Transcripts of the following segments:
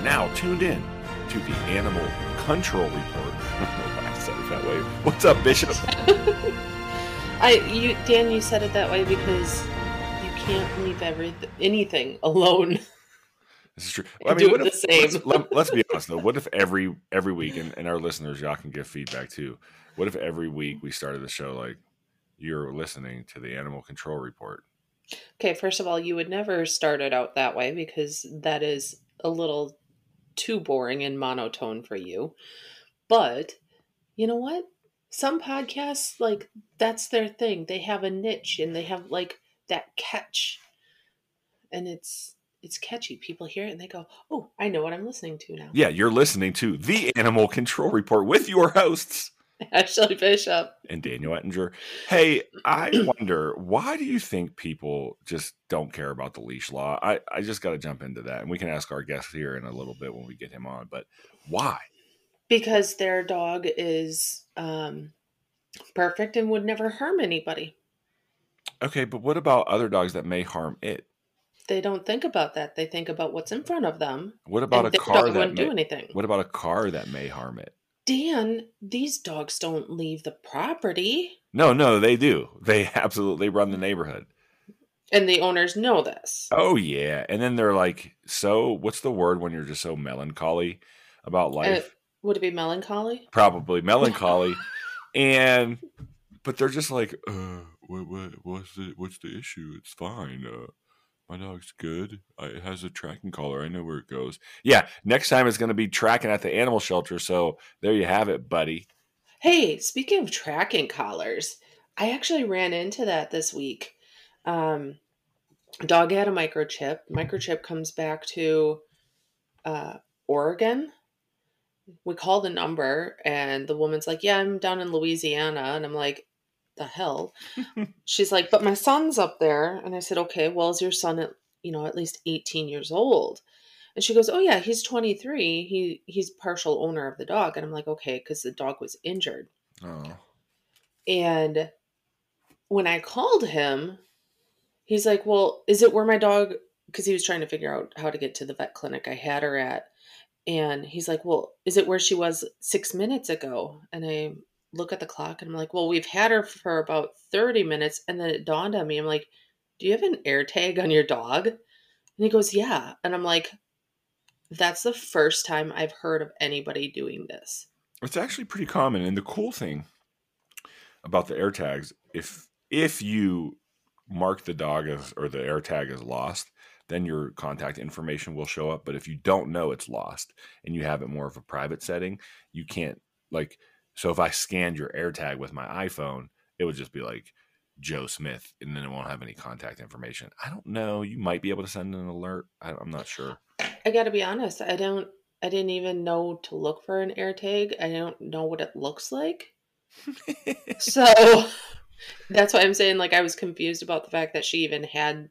Are now tuned in to the Animal Control Report. I said it that way. What's up, Bishop? I you Dan, you said it that way because you can't leave every anything alone. This is true. Do it what the same. Let's, let, us be honest though. What if every every week, and, and our listeners, y'all can give feedback too. What if every week we started the show like you're listening to the Animal Control Report? Okay, first of all, you would never start it out that way because that is a little too boring and monotone for you. But you know what? Some podcasts, like, that's their thing. They have a niche and they have like that catch. And it's it's catchy. People hear it and they go, Oh, I know what I'm listening to now. Yeah, you're listening to the Animal Control Report with your hosts. Ashley Bishop. and Daniel Ettinger. Hey, I wonder why do you think people just don't care about the leash law? I, I just got to jump into that, and we can ask our guest here in a little bit when we get him on. But why? Because their dog is um, perfect and would never harm anybody. Okay, but what about other dogs that may harm it? They don't think about that. They think about what's in front of them. What about a car that wouldn't may, do anything. What about a car that may harm it? Dan, these dogs don't leave the property. No, no, they do. They absolutely run the neighborhood. And the owners know this. Oh yeah, and then they're like, so what's the word when you're just so melancholy about life? Uh, would it be melancholy? probably melancholy and but they're just like uh what, what what's the what's the issue it's fine uh my dog's good it has a tracking collar i know where it goes yeah next time it's going to be tracking at the animal shelter so there you have it buddy Hey, speaking of tracking collars, I actually ran into that this week. Um, dog had a microchip. Microchip comes back to uh, Oregon. We call the number, and the woman's like, "Yeah, I'm down in Louisiana," and I'm like, "The hell?" She's like, "But my son's up there," and I said, "Okay, well, is your son at you know at least 18 years old?" And she goes, "Oh yeah, he's 23. He he's partial owner of the dog." And I'm like, "Okay, because the dog was injured." oh And when I called him, he's like, "Well, is it where my dog?" Because he was trying to figure out how to get to the vet clinic I had her at, and he's like, "Well, is it where she was six minutes ago?" And I look at the clock and I'm like, "Well, we've had her for about 30 minutes." And then it dawned on me, I'm like, "Do you have an air tag on your dog?" And he goes, "Yeah," and I'm like, "That's the first time I've heard of anybody doing this." it's actually pretty common and the cool thing about the air tags if if you mark the dog as or the air tag as lost then your contact information will show up but if you don't know it's lost and you have it more of a private setting you can't like so if i scanned your AirTag with my iphone it would just be like joe smith and then it won't have any contact information i don't know you might be able to send an alert I, i'm not sure I got to be honest, I don't I didn't even know to look for an AirTag. I don't know what it looks like. So that's why I'm saying like I was confused about the fact that she even had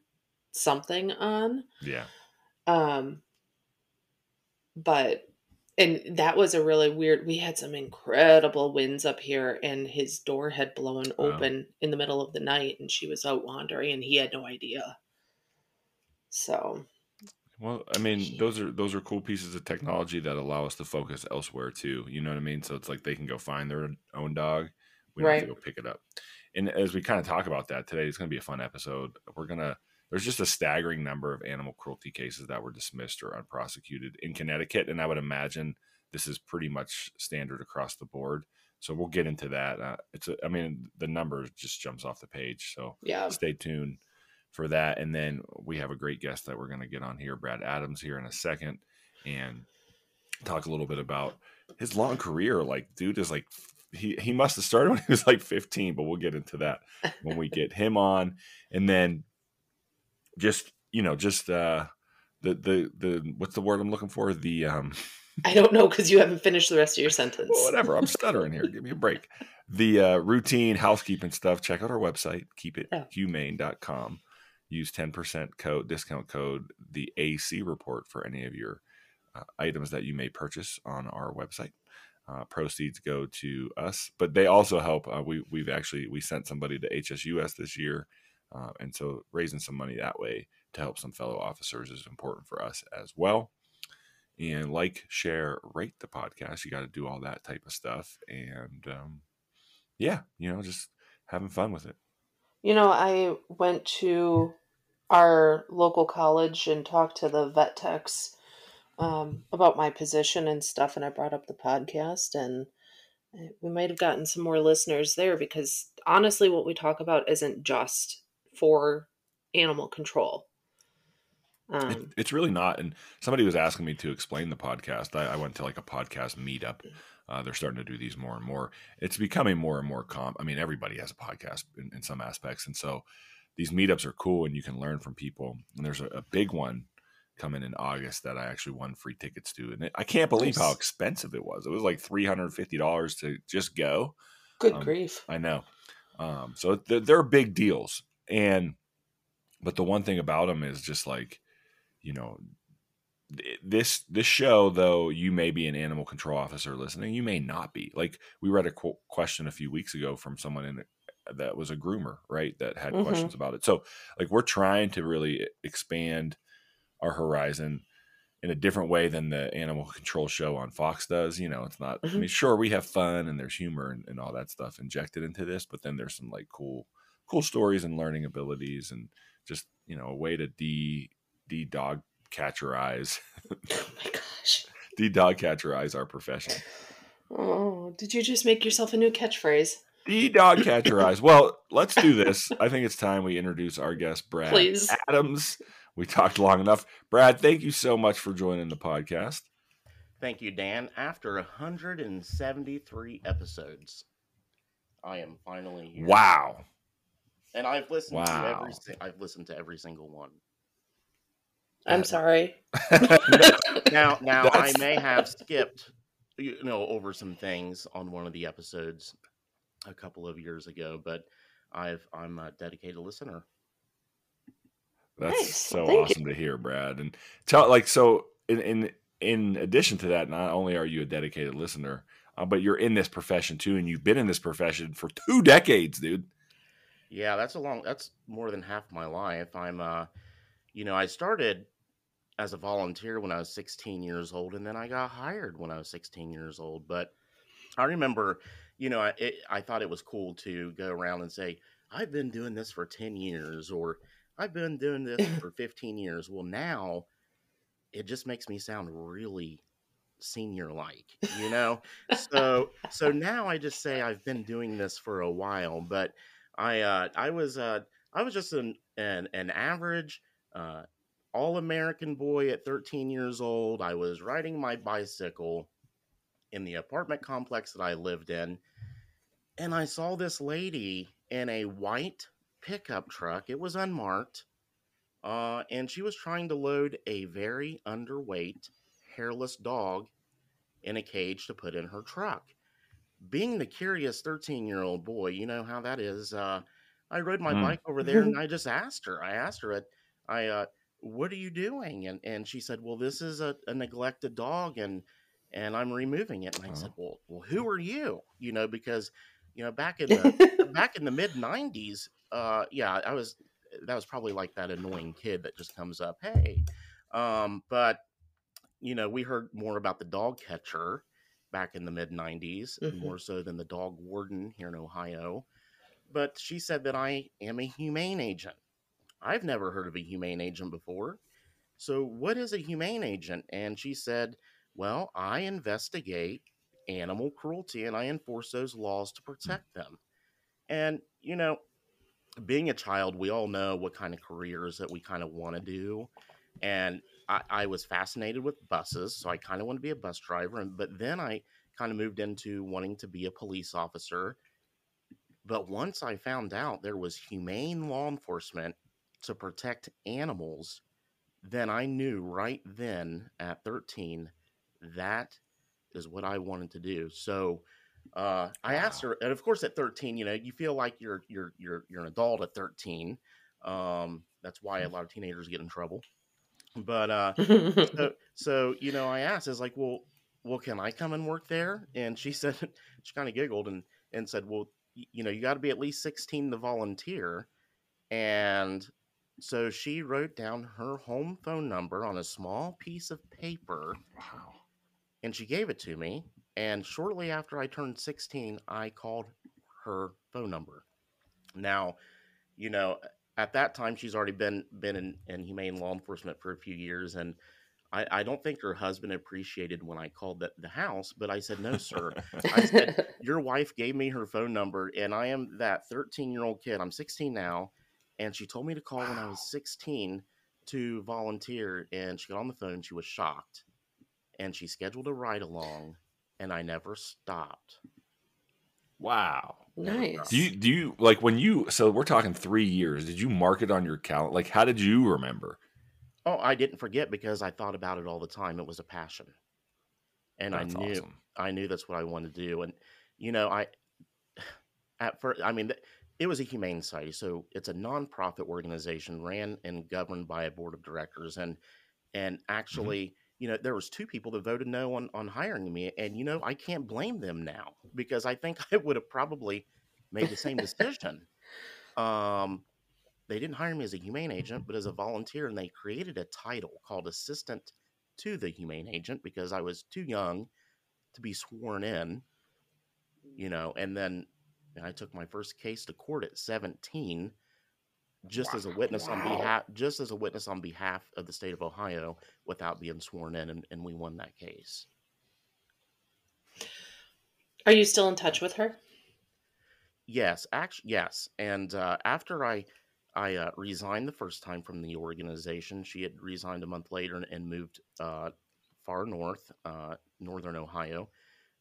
something on. yeah Um but and that was a really weird we had some incredible winds up here and his door had blown Wow. open in the middle of the night and she was out wandering and he had no idea. So Well, I mean, those are those are cool pieces of technology that allow us to focus elsewhere too. You know what I mean? So it's like they can go find their own dog. We don't have to go pick it up. And as we kind of talk about that today, it's going to be a fun episode. We're gonna. There's just a staggering number of animal cruelty cases that were dismissed or unprosecuted in Connecticut, and I would imagine this is pretty much standard across the board. So we'll get into that. Uh, it's. A, I mean, the number just jumps off the page. So yeah. stay tuned for that. And then we have a great guest that we're going to get on here, Brad Adams, here in a second, and talk a little bit about his long career. Like, dude is like, he, he must have started when he was like 15, but we'll get into that when we get him on. And then just, you know, just, uh, the, the, the, what's the word I'm looking for? The, um, I don't know because you haven't finished the rest of your sentence. well, whatever. I'm stuttering here. Give me a break. The uh, routine housekeeping stuff. Check out our website, keepithumane.com. Use 10% code discount code the AC report for any of your uh, items that you may purchase on our website. Uh, proceeds go to us, but they also help. Uh, we we've actually we sent somebody to HSUS this year, uh, and so raising some money that way to help some fellow officers is important for us as well. and like, share, rate the podcast. You got to do all that type of stuff. And um, yeah, you know, just having fun with it. You know, I went to our local college and talked to the vet techs um, about my position and stuff, and I brought up the podcast, and we might have gotten some more listeners there because honestly, what we talk about isn't just for animal control. It, Um, it's really not. And somebody was asking me to explain the podcast. I, I went to like a podcast meetup. Uh, they're starting to do these more and more. It's becoming more and more com. I mean, everybody has a podcast in, in some aspects, and so these meetups are cool, and you can learn from people. And there's a, a big one coming in August that I actually won free tickets to, and it, I can't believe how expensive it was. It was like three hundred fifty dollars to just go. good um, grief. I know. Um, so they're, they're big deals, and but the one thing about them is just like, you know, this this show though you may be an animal control officer listening, you may not be. Like we read a qu- question a few weeks ago from someone in that was a groomer, right? That had Mhm. questions about it. So like we're trying to really expand our horizon in a different way than the animal control show on Fox does. You know, it's not, I Mhm. mean, sure, we have fun and there's humor and, and all that stuff injected into this, but then there's some like cool, cool stories and learning abilities and just, you know, a way to de, de dog catcherize, Oh my gosh. de dog catcherize our profession. Oh, did you just make yourself a new catchphrase? De dog catcherize. Well, let's do this. I think it's time we introduce our guest, Brad Please. Adams. We talked long enough. Brad, thank you so much for joining the podcast. Thank you, Dan. After 173 episodes, I am finally here. Wow. And I've listened to every I've listened to every single one. I'm sorry. Now, now I may have skipped you know over some things on one of the episodes a couple of years ago, but I've I'm a dedicated listener. That's Nice. so Thank you. awesome to hear, Brad. And tell like so in in in addition to that, not only are you a dedicated listener, uh, but you're in this profession too, and you've been in this profession for two decades, dude. Yeah, that's a long that's more than half my life. I'm uh you know, I started as a volunteer when I was 16 years old and then I got hired when I was 16 years old, but I remember, you know, I it, I thought it was cool to go around and say, "I've been doing this for 10 years" or "I've been doing this for 15 years." Well, now it just makes me sound really senior like, you know? so so now I just say I've been doing this for a while, but I uh I was uh I was just an an, an average uh all American boy at 13 years old. I was riding my bicycle in the apartment complex that I lived in, and I saw this lady in a white pickup truck. It was unmarked. Uh, and she was trying to load a very underweight, hairless dog in a cage to put in her truck. Being the curious 13 year old boy, you know how that is. Uh, I rode my Mm. bike over there and I just asked her. I asked her, I, uh, what are you doing? And and she said, well, this is a, a neglected dog and and I'm removing it. And I said, well, well, who are you? You know, because you know back in the back in the mid 90s, uh, yeah, I was that was probably like that annoying kid that just comes up, hey, um, but you know, we heard more about the dog catcher back in the mid 90s, Mhm. more so than the dog warden here in Ohio. But she said that I am a humane agent. I've never heard of a humane agent before. So, what is a humane agent? And she said, Well, I investigate animal cruelty and I enforce those laws to protect them. And, you know, being a child, we all know what kind of careers that we kind of want to do. And I, I was fascinated with buses, so I kind of want to be a bus driver. And but then I kind of moved into wanting to be a police officer. But once I found out there was humane law enforcement to protect animals, then I knew right then at 13 that is what I wanted to do. So uh, I asked her, and of course, at 13, you know, you feel like you're you're you're you're an adult at 13. Um, that's why a lot of teenagers get in trouble. But uh, so, so you know, I asked, "Is like, well, well, can I come and work there?" And she said, she kind of giggled and and said, "Well, you know, you got to be at least 16 to volunteer, and So she wrote down her home phone number on a small piece of paper Wow. and she gave it to me. And shortly after I turned 16, I called her phone number. Now, you know, at that time she's already been been in, in humane law enforcement for a few years and I, I don't think her husband appreciated when I called the, the house, but I said, no, sir. I said, Your wife gave me her phone number, and I am that 13 year old kid. I'm 16 now, and she told me to call when I was 16 to volunteer. And she got on the phone. She was shocked, and she scheduled a ride along, and I never stopped. Wow. Nice. Do you do you like when you so we're talking three years? Did you mark it on your calendar? Like, how did you remember? Oh, I didn't forget because I thought about it all the time. It was a passion, and That's I knew awesome. I knew that's what I wanted to do. And you know, I at first, I mean, it was a humane society, so it's a nonprofit organization ran and governed by a board of directors. And and mm-hmm. actually, you know, there was two people that voted no on on hiring me, and you know, I can't blame them now because I think I would have probably made the same decision. Um, they didn't hire me as a humane agent, but as a volunteer, and they created a title called assistant to the humane agent because I was too young to be sworn in, you know, and then I took my first case to court at 17 just as a witness on behalf just as a witness on behalf of the state of Ohio without being sworn in and, and we won that case. Are you still in touch with her? Yes, actually, yes. And uh, after I I uh, resigned the first time from the organization, she had resigned a month later and, and moved uh, far north, uh, northern Ohio.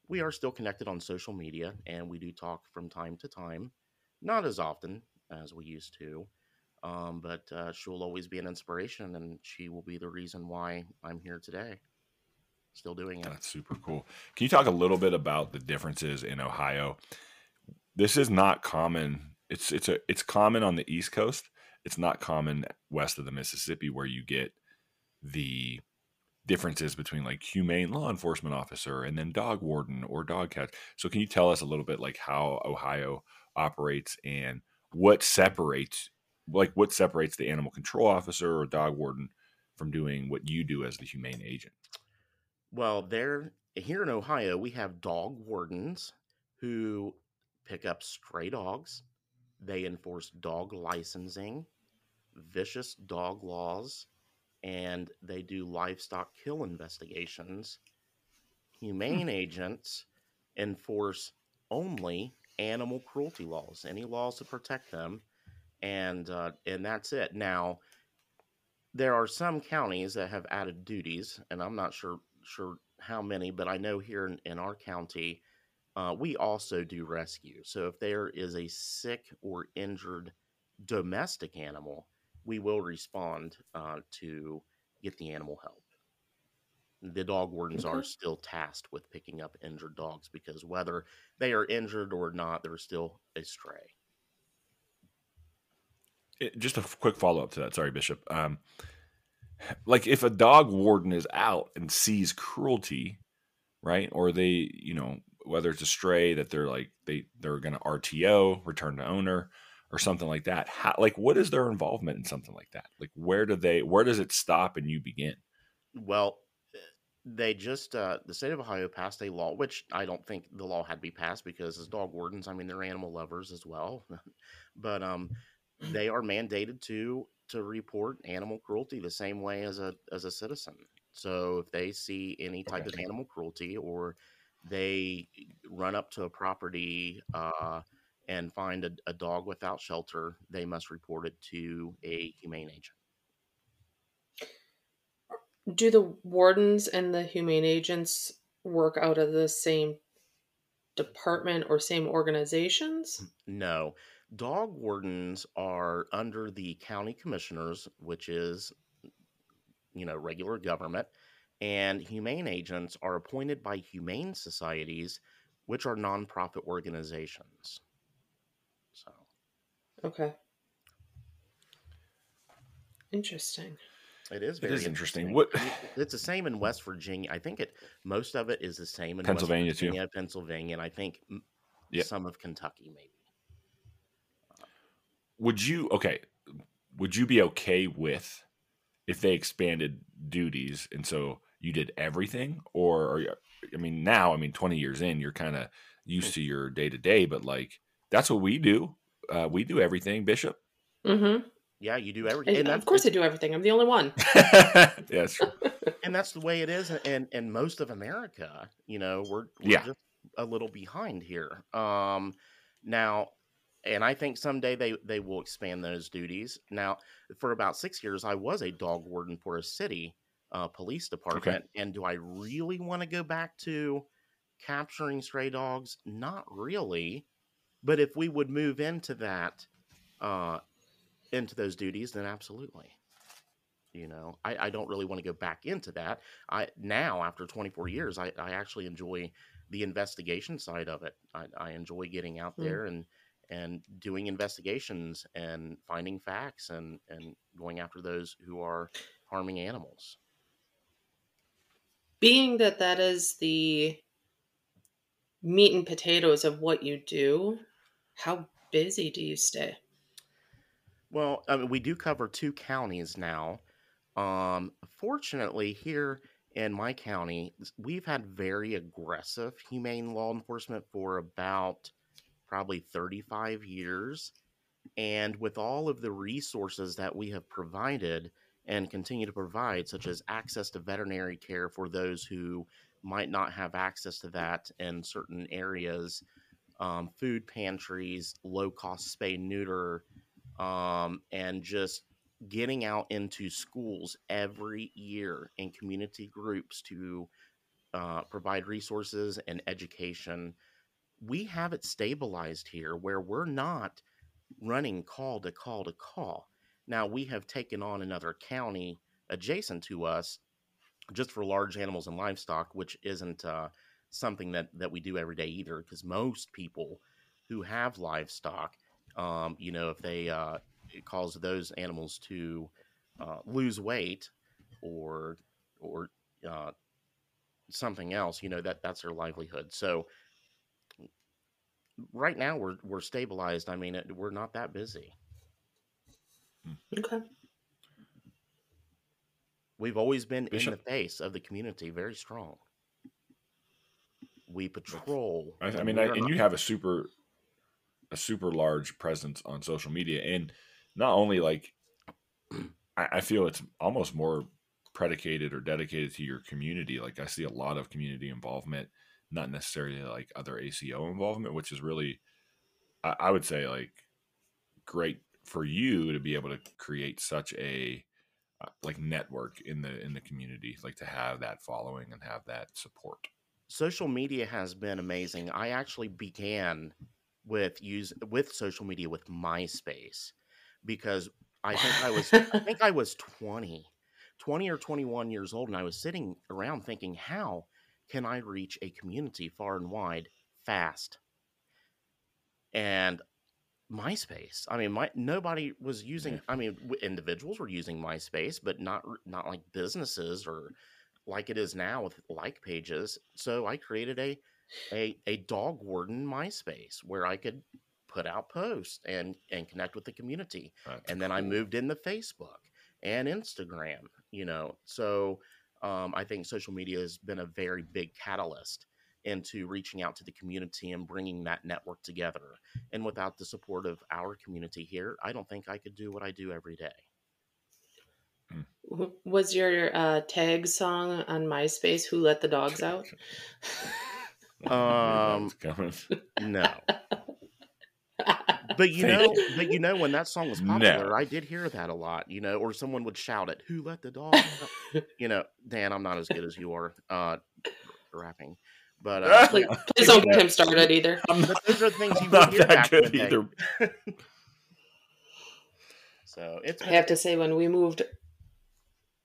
We are still connected on social media, and we do talk from time to time, not as often as we used to. Um, but uh, she'll always be an inspiration, and she will be the reason why I'm here today, still doing it. That's super cool. Can you talk a little bit about the differences in Ohio? This is not common. It's it's a it's common on the East Coast. It's not common west of the Mississippi where you get the differences between like humane law enforcement officer and then dog warden or dog catch. So can you tell us a little bit like how Ohio operates and what separates like what separates the animal control officer or dog warden from doing what you do as the humane agent? Well, there here in Ohio, we have dog wardens who pick up stray dogs. They enforce dog licensing, vicious dog laws, and they do livestock kill investigations. Hmm. Humane agents enforce only animal cruelty laws, any laws to protect them, and uh, and that's it. Now, there are some counties that have added duties, and I'm not sure sure how many, but I know here in, in our county, uh, we also do rescue. So if there is a sick or injured domestic animal, we will respond uh, to get the animal help. The dog wardens are still tasked with picking up injured dogs because whether they are injured or not, they're still a stray. It, just a quick follow up to that. Sorry, Bishop. Um, like if a dog warden is out and sees cruelty, right? Or they, you know, whether it's a stray that they're like they they're going to RTO, return to owner, or something like that. How, like, what is their involvement in something like that? Like, where do they? Where does it stop and you begin? Well, eh, they just uh, the state of Ohio passed a law, which I don't think the law had to be passed because as dog wardens, I mean they're animal lovers as well, but um, they are mandated to to report animal cruelty the same way as a as a citizen. So if they see any type Okay. of animal cruelty or they run up to a property uh, and find a, a dog without shelter, they must report it to a humane agent. Do the wardens and the humane agents work out of the same department or same organizations? No. Dog wardens are under the county commissioners, which is, you know, regular government, and humane agents are appointed by humane societies, which are nonprofit organizations. So, Okay. Interesting. it is very is interesting. interesting. What- It's the same in West Virginia. I think it most of it is the same in Pennsylvania, West too. Virginia, Pennsylvania, and I think m- Yeah. some of Kentucky maybe. Would you? Okay, would you be okay with if they expanded duties and so you did everything or, or I mean now I mean 20 years in you're kind of used to your day to day but like that's what we do uh, we do everything bishop Mm-hmm. Yeah, you do everything. And And of course I do everything. I'm the only one. yeah that's true and that's the way it is And in most of America. You know, we're, we're Yeah. just a little behind here. Um, now, and I think someday they, they will expand those duties. Now, for about six years, I was a dog warden for a city uh, police department. And do I really want to go back to capturing stray dogs? Not really. But if we would move into that, uh, into those duties, then absolutely you know I, I don't really want to go back into that i now after 24 years i, I actually enjoy the investigation side of it i, I enjoy getting out Mm. there and and doing investigations and finding facts and and going after those who are harming animals Being that that is the meat and potatoes of what you do, how busy do you stay? Well, I mean, we do cover two counties now. Um, fortunately, here in my county, we've had very aggressive humane law enforcement for about probably 35 years. And with all of the resources that we have provided and continue to provide, such as access to veterinary care for those who might not have access to that in certain areas, um, food pantries, low cost spay neuter, um, and just getting out into schools every year in community groups to uh, provide resources and education. We have it stabilized here where we're not running call to call to call. Now, we have taken on another county adjacent to us just for large animals and livestock, which isn't uh, something that, that we do every day either, because most people who have livestock, um, you know, if they uh, cause those animals to uh, lose weight or or uh, something else, you know, that that's their livelihood. So right now we're we're stabilized. I mean, it, we're not that busy. Hmm. Okay. We've always been in the face of the community, very strong. We patrol. I, I mean, I, and not- you have a super, a super large presence on social media, and not only like, I, I feel it's almost more predicated or dedicated to your community. Like I see a lot of community involvement, not necessarily like other ACO involvement, which is really, I, I would say like, great for you to be able to create such a uh, like network in the in the community, like to have that following and have that support. social media has been amazing. I actually began with use with social media with MySpace because I think I was I think I was 20, 20 or 21 years old and I was sitting around thinking how can I reach a community far and wide fast? And MySpace. I mean, my nobody was using. I mean, w- individuals were using MySpace, but not not like businesses or like it is now with like pages. So I created a a a dog warden MySpace where I could put out posts and and connect with the community. That's And then I moved into Facebook and Instagram. You know, so um, I think social media has been a very big catalyst into reaching out to the community and bringing that network together. And without the support of our community here, I don't think I could do what I do every day. Was your uh, tag song on MySpace "Who Let the Dogs Out"? Um, No. But you know, but you know, when that song was No. popular, I did hear that a lot. You know, or someone would shout it, "Who let the dog?" out?" you know, Dan, I'm not as good as you are uh, rapping, but uh, Please, please don't get him started either. I'm but those are things you I'm would not hear that back good either. So it's I been, have to say, when we moved,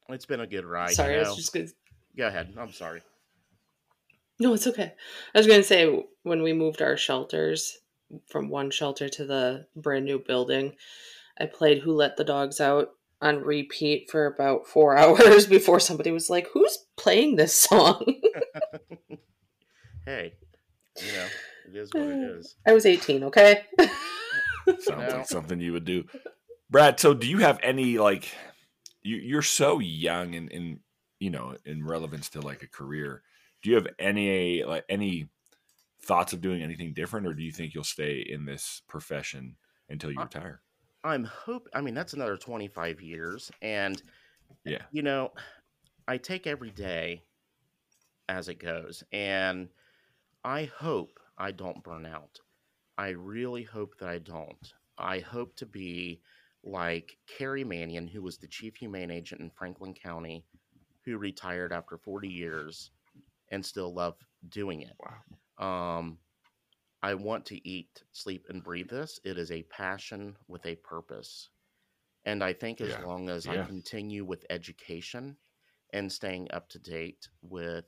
it's been a good ride. sorry, you I know? was just gonna. Go ahead. I'm sorry. No, it's okay. I was gonna say when we moved our shelters from one shelter to the brand new building, I played "Who Let the Dogs Out" on repeat for about four hours before somebody was like, "Who's playing this song?" Hey, you know, it is what it is. I was eighteen. Okay. Sounds No. like something you would do. Brad, so do you have any like you, you're so young and in you know in relevance to like a career? Do you have any like any thoughts of doing anything different, or do you think you'll stay in this profession until you I, retire? I'm hope. I mean, that's another 25 years, and Yeah, you know, I take every day as it goes, and I hope I don't burn out. I really hope that I don't. I hope to be like Carrie Manion, who was the chief humane agent in Franklin County, who retired after 40 years and still love doing it. wow. Um, I want to eat, sleep, and breathe this. It is a passion with a purpose. And I think as Yeah, long as I continue with education and staying up to date with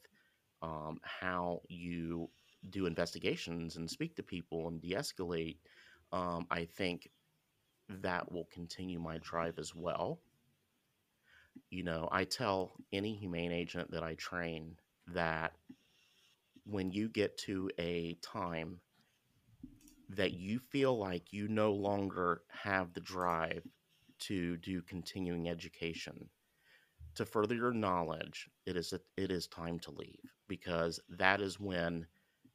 um, how you do investigations and speak to people and de escalate, um, I think that will continue my drive as well. You know, I tell any humane agent that I train that when you get to a time that you feel like you no longer have the drive to do continuing education to further your knowledge it is a, it is time to leave because that is when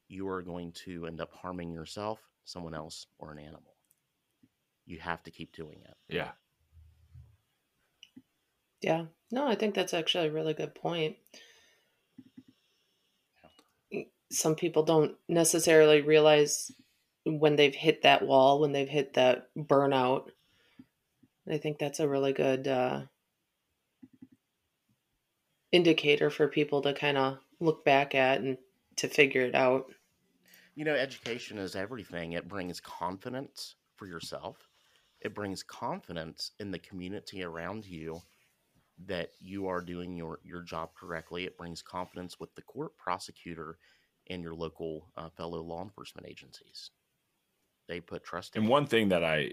you are going to end up harming yourself someone else or an animal you have to keep doing it yeah. Yeah. No, I think that's actually a really good point. Some people don't necessarily realize when they've hit that wall, when they've hit that burnout. I think that's a really good uh, indicator for people to kind of look back at and to figure it out. you know education is everything it brings confidence for yourself it brings confidence in the community around you that you are doing your your job correctly it brings confidence with the court prosecutor and your local uh, fellow law enforcement agencies they put trust in And one thing that I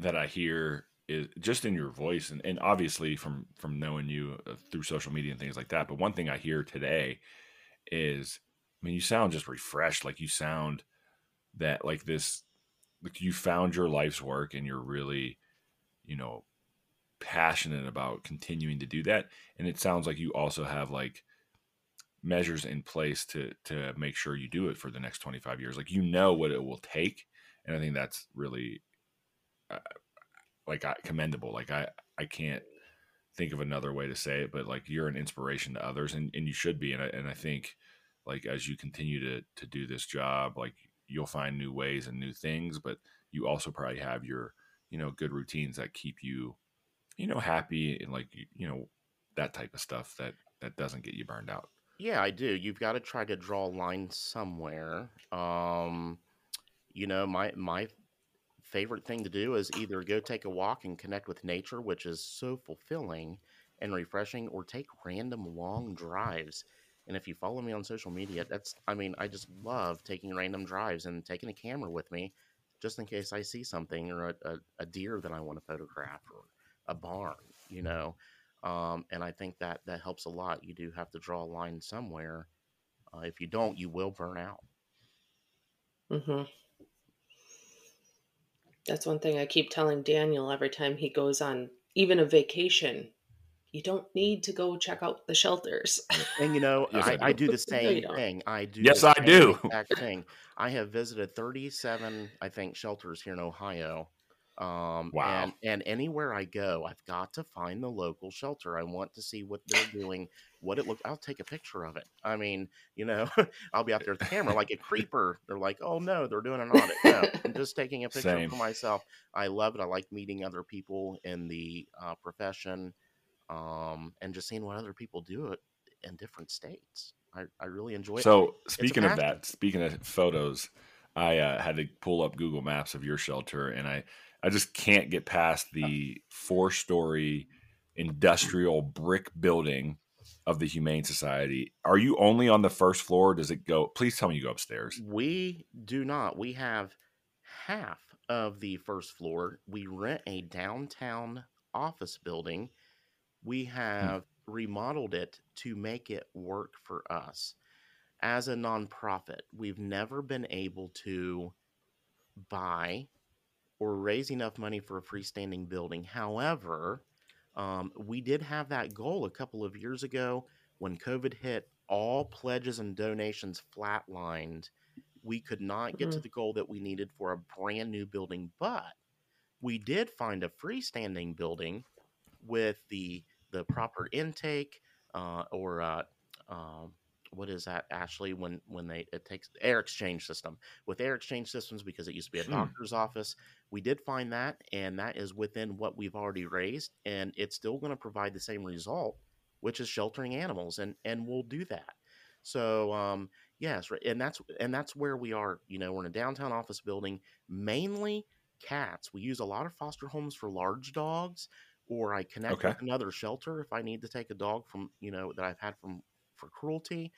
that I hear is just in your voice, and, and obviously from from knowing you uh, through social media and things like that. But one thing I hear today is, I mean, you sound just refreshed. Like you sound that like this, like you found your life's work, and you're really, you know, passionate about continuing to do that. And it sounds like you also have like measures in place to to make sure you do it for the next 25 years like you know what it will take and i think that's really uh, like I, commendable like i i can't think of another way to say it but like you're an inspiration to others and, and you should be and I, and I think like as you continue to to do this job like you'll find new ways and new things but you also probably have your you know good routines that keep you you know happy and like you, know that type of stuff that that doesn't get you burned out yeah i do you've got to try to draw a line somewhere um you know my my favorite thing to do is either go take a walk and connect with nature, which is so fulfilling and refreshing, or take random long drives. And if you follow me on social media, that's, I mean, I just love taking random drives and taking a camera with me just in case I see something or a, a, a deer that I want to photograph or a barn, you know. Um, and I think that that helps a lot. You do have to draw a line somewhere. Uh, if you don't, you will burn out. hmm That's one thing I keep telling Daniel every time he goes on even a vacation. You don't need to go check out the shelters. And you know, Yes, I I, I do. do the same don't. thing. I do. Yes, I do. Exact thing. I have visited 37, I think, shelters here in Ohio. Um, Wow. and and anywhere I go, I've got to find the local shelter. I want to see what they're doing, what it looks. I'll take a picture of it. I mean, you know, I'll be out there with the camera like a creeper. They're like, oh no, they're doing an audit. No, I'm just taking a picture Same. for myself. I love it. I like meeting other people in the uh, profession, um, and just seeing what other people do it in different states. I, I really enjoy it. So speaking of that, speaking of photos, I uh, had to pull up Google Maps of your shelter, and I I just can't get past the four story industrial brick building of the Humane Society. Are you only on the first floor? Does it go? Please tell me you go upstairs. We do not. We have half of the first floor. We rent a downtown office building. We hmm. have remodeled it to make it work for us. As a nonprofit, we've never been able to buy or raise enough money for a freestanding building. However, um, we did have that goal a couple of years ago when COVID hit. All pledges and donations flatlined. We could not get to Mhm. the goal that we needed for a brand new building, but we did find a freestanding building with the the proper intake uh, or uh, um, what is that ashley when when they it takes air exchange system with air exchange systems because it used to be a Hmm. doctor's office we did find that and that is within what we've already raised and it's still going to provide the same result which is sheltering animals and and we'll do that. So um yes right, and that's and that's where we are you know we're in a downtown office building mainly cats. We use a lot of foster homes for large dogs or i connect Okay. with another shelter if i need to take a dog from you know that i've had from for cruelty.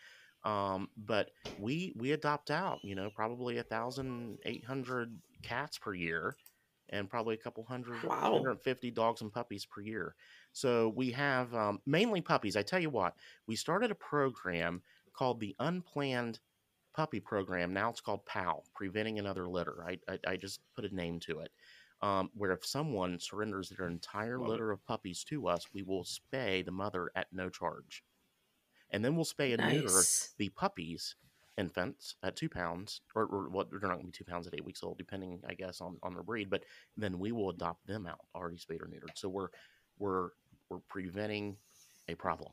Um but we we adopt out you know probably a thousand eight hundred cats per year and probably a couple hundred Wow. 150 dogs and puppies per year. So we have um, mainly puppies. I tell you what we started a program called the unplanned puppy program. Now it's called PAL, preventing another litter. I i, I just put a name to it um, where if someone surrenders their entire Love it. litter of puppies to us we will spay the mother at no charge. And then we'll spay and neuter the puppies infants at two pounds or, or what they're not going to be two pounds at eight weeks old depending i guess on, on their breed but then we will adopt them out already spayed or neutered so we're we're we're preventing a problem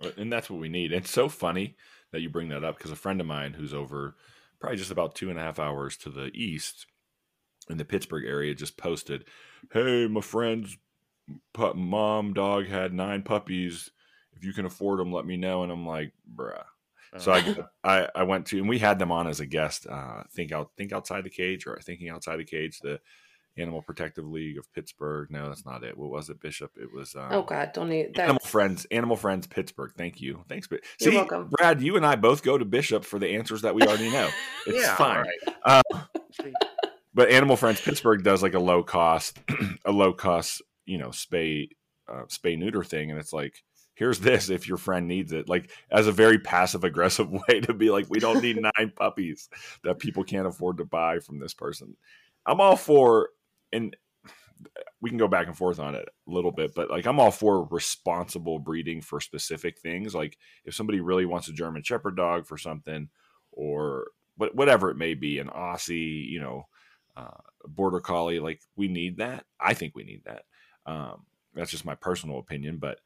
Uh, And that's what we need. It's so funny that you bring that up because a friend of mine who's over probably just about two and a half hours to the east in the Pittsburgh area just posted, Hey, my friend's mom dog had nine puppies. If you can afford them, let me know. And I'm like, bruh. So Uh, I, I I went to and we had them on as a guest. Uh, think out think outside the cage or thinking outside the cage. The Animal Protective League of Pittsburgh. No, that's not it. What was it, Bishop? It was um, Oh God, don't need that. Animal Friends, Animal Friends Pittsburgh. Thank you. Thanks. Bi- You're welcome. Brad, you and I both go to Bishop for the answers that we already know. It's yeah, fine. all right. Uh, but Animal Friends Pittsburgh does like a low cost, a low cost, you know, spay, uh, spay neuter thing, and it's like, here's this if your friend needs it, like as a very passive aggressive way to be like, we don't need nine puppies that people can't afford to buy from this person. I'm all for, and we can go back and forth on it a little bit, but like I'm all for responsible breeding for specific things. Like if somebody really wants a German Shepherd dog for something, or whatever it may be, an Aussie, you know, uh, Border Collie, like we need that. I think we need that. Um, that's just my personal opinion, but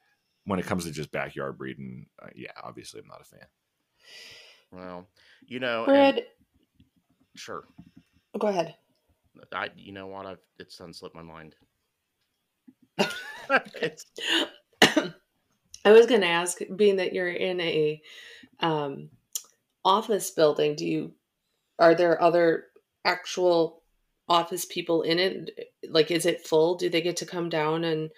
when it comes to just backyard breeding, uh, yeah, obviously I'm not a fan. well you know and- sure go ahead. i you know what i've it's unslipped my mind it's I was going to ask, being that you're in a um, office building, do you are there other actual office people in it? Like, is it full? Do they get to come down and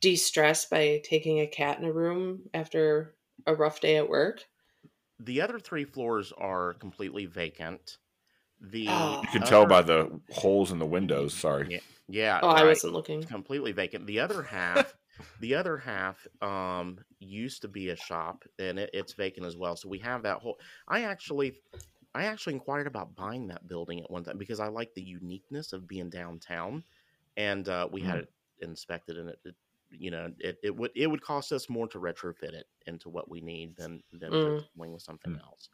de-stress by taking a cat in a room after a rough day at work? the other three floors are completely vacant the Oh. You can tell by the holes in the windows. Sorry. Yeah. yeah Oh, I wasn't looking. It's completely vacant. The other half, the other half, um, used to be a shop, and it, it's vacant as well. So we have that whole. I actually, I actually inquired about buying that building at one time because I like the uniqueness of being downtown, and uh, we had Mm. it inspected, and it, it you know, it, it would it would cost us more to retrofit it into what we need than than Mm. just going with something Mm. else.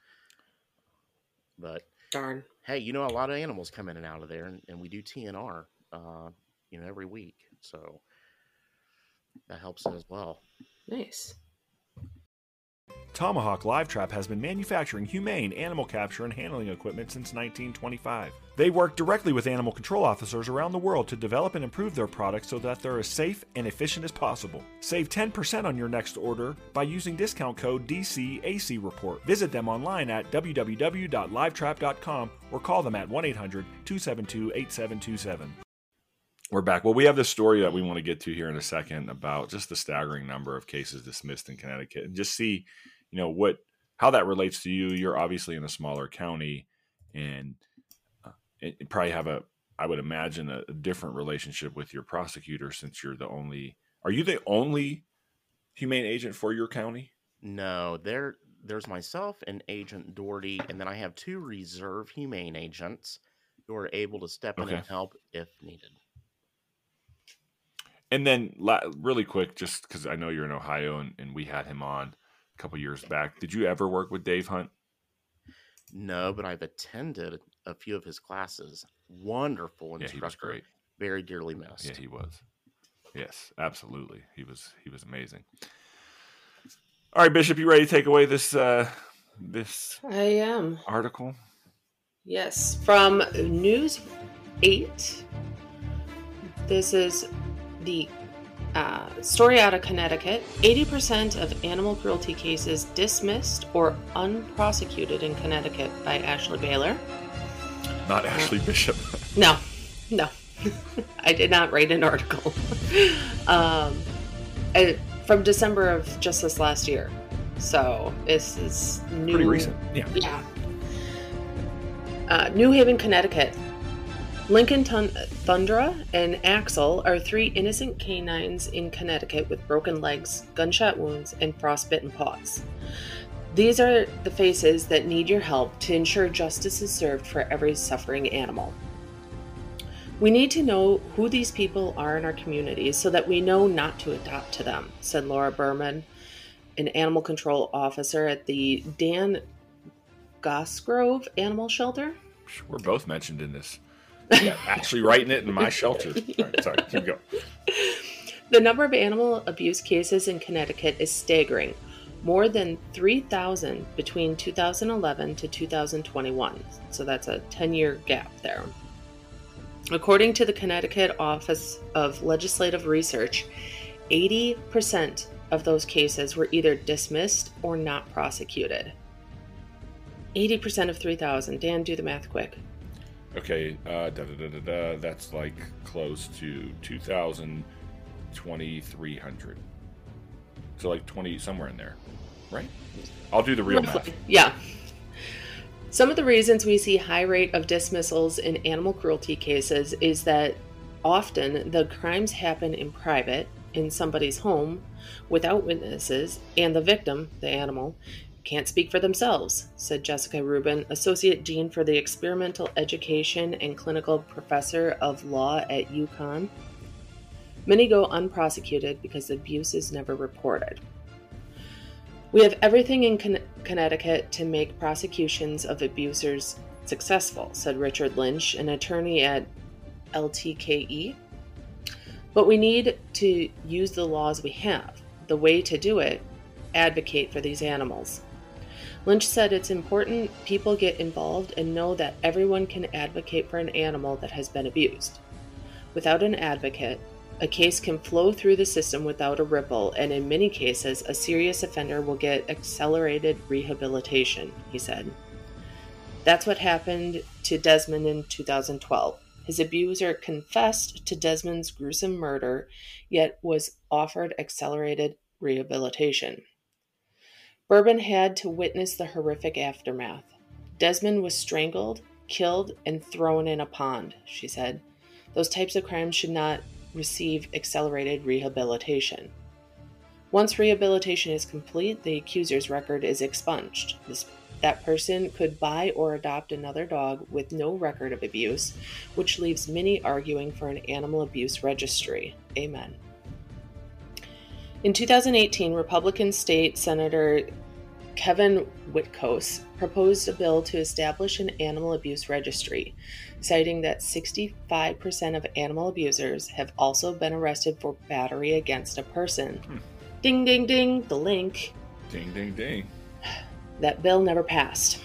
But Darn. hey, you know, a lot of animals come in and out of there, and, and we do TNR, uh, you know, every week, so that helps as well. Nice. Tomahawk Live Trap has been manufacturing humane animal capture and handling equipment since 1925. They work directly with animal control officers around the world to develop and improve their products so that they're as safe and efficient as possible. Save 10% on your next order by using discount code DCAC Report. Visit them online at www.livetrap.com or call them at 1 800 272 8727. We're back. Well, we have this story that we want to get to here in a second about just the staggering number of cases dismissed in Connecticut and just see, you know, what how that relates to you. You're obviously in a smaller county and uh, it, probably have a I would imagine a, a different relationship with your prosecutor since you're the only Are you the only humane agent for your county? No, there, there's myself and Agent Doherty, and then I have two reserve humane agents who are able to step in Okay. and help if needed. And then, la- really quick, just because I know you're in Ohio and, and we had him on a couple years back. Did you ever work with Dave Hunt? No, but I've attended a few of his classes. Wonderful Yeah, he was instructor. great. Very dearly missed. Yeah, he was. Yes, absolutely. He was. He was amazing. All right, Bishop, you ready to take away this uh, this I am. article? Yes, from News 8. This is the uh, story out of Connecticut. 80% of animal cruelty cases dismissed or unprosecuted in Connecticut by Ashley Baylor. Not Ashley Bishop. No, no. I did not write an article. um, I, from December of just this last year. So this is new. Pretty recent. Yeah. Yeah. Uh, New Haven, Connecticut. Lincoln Tun- Thundra and Axel are three innocent canines in Connecticut with broken legs, gunshot wounds, and frostbitten paws. These are the faces that need your help to ensure justice is served for every suffering animal. We need to know who these people are in our communities so that we know not to adopt to them, said Laura Burban, an animal control officer at the Dan Cosgrove Animal Shelter. We're both mentioned in this. Yeah, actually writing it in my shelter. Right, sorry, keep going. The number of animal abuse cases in Connecticut is staggering, more than 3,000 between 2011 to 2021. So that's a 10 year gap there. According to the Connecticut Office of Legislative Research, 80% of those cases were either dismissed or not prosecuted. 80% of 3,000. Dan, do the math quick. Okay, uh, da, da, da, da, da, that's like close to 2,000, 2,300. So like 20, somewhere in there, right? I'll do the real math. Yeah. Some of the reasons we see high rate of dismissals in animal cruelty cases is that often the crimes happen in private in somebody's home without witnesses and the victim, the animal, can't speak for themselves, said Jessica Rubin, Associate Dean for the Experimental Education and Clinical Professor of Law at UConn. Many go unprosecuted because abuse is never reported. We have everything in Con- Connecticut to make prosecutions of abusers successful, said Richard Lynch, an attorney at LTKE. But we need to use the laws we have. The way to do it, advocate for these animals. Lynch said it's important people get involved and know that everyone can advocate for an animal that has been abused. Without an advocate, a case can flow through the system without a ripple, and in many cases, a serious offender will get accelerated rehabilitation, he said. That's what happened to Desmond in 2012. His abuser confessed to Desmond's gruesome murder, yet was offered accelerated rehabilitation. Burban had to witness the horrific aftermath. Desmond was strangled, killed, and thrown in a pond, she said. Those types of crimes should not receive accelerated rehabilitation. Once rehabilitation is complete, the accuser's record is expunged. This, that person could buy or adopt another dog with no record of abuse, which leaves many arguing for an animal abuse registry. Amen. In 2018, Republican State Senator Kevin Witkos proposed a bill to establish an animal abuse registry, citing that 65% of animal abusers have also been arrested for battery against a person. Hmm. Ding, ding, ding, the link. Ding, ding, ding. That bill never passed.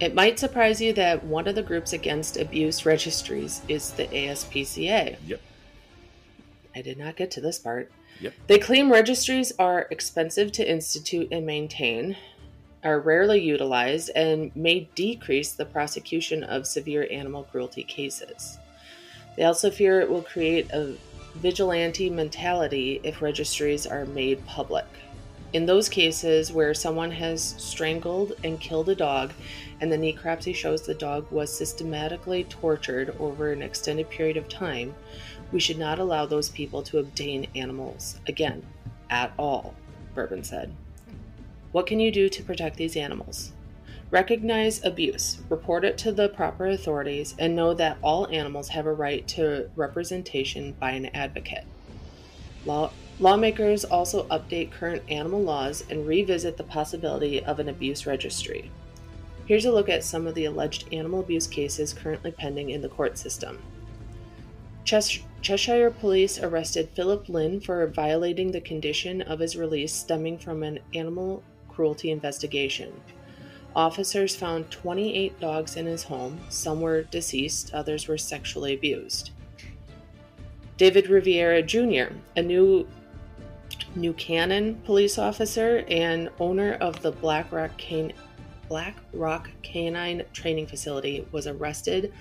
It might surprise you that one of the groups against abuse registries is the ASPCA. Yep. I did not get to this part. Yep. They claim registries are expensive to institute and maintain, are rarely utilized, and may decrease the prosecution of severe animal cruelty cases. They also fear it will create a vigilante mentality if registries are made public. In those cases where someone has strangled and killed a dog, and the necropsy shows the dog was systematically tortured over an extended period of time, we should not allow those people to obtain animals again, at all, Burban said. What can you do to protect these animals? Recognize abuse, report it to the proper authorities, and know that all animals have a right to representation by an advocate. Law- lawmakers also update current animal laws and revisit the possibility of an abuse registry. Here's a look at some of the alleged animal abuse cases currently pending in the court system. Ches- Cheshire police arrested Philip Lynn for violating the condition of his release stemming from an animal cruelty investigation. Officers found 28 dogs in his home. Some were deceased, others were sexually abused. David Riviera Jr., a new New Canaan police officer and owner of the Black Rock, Can- Black Rock Canine Training Facility, was arrested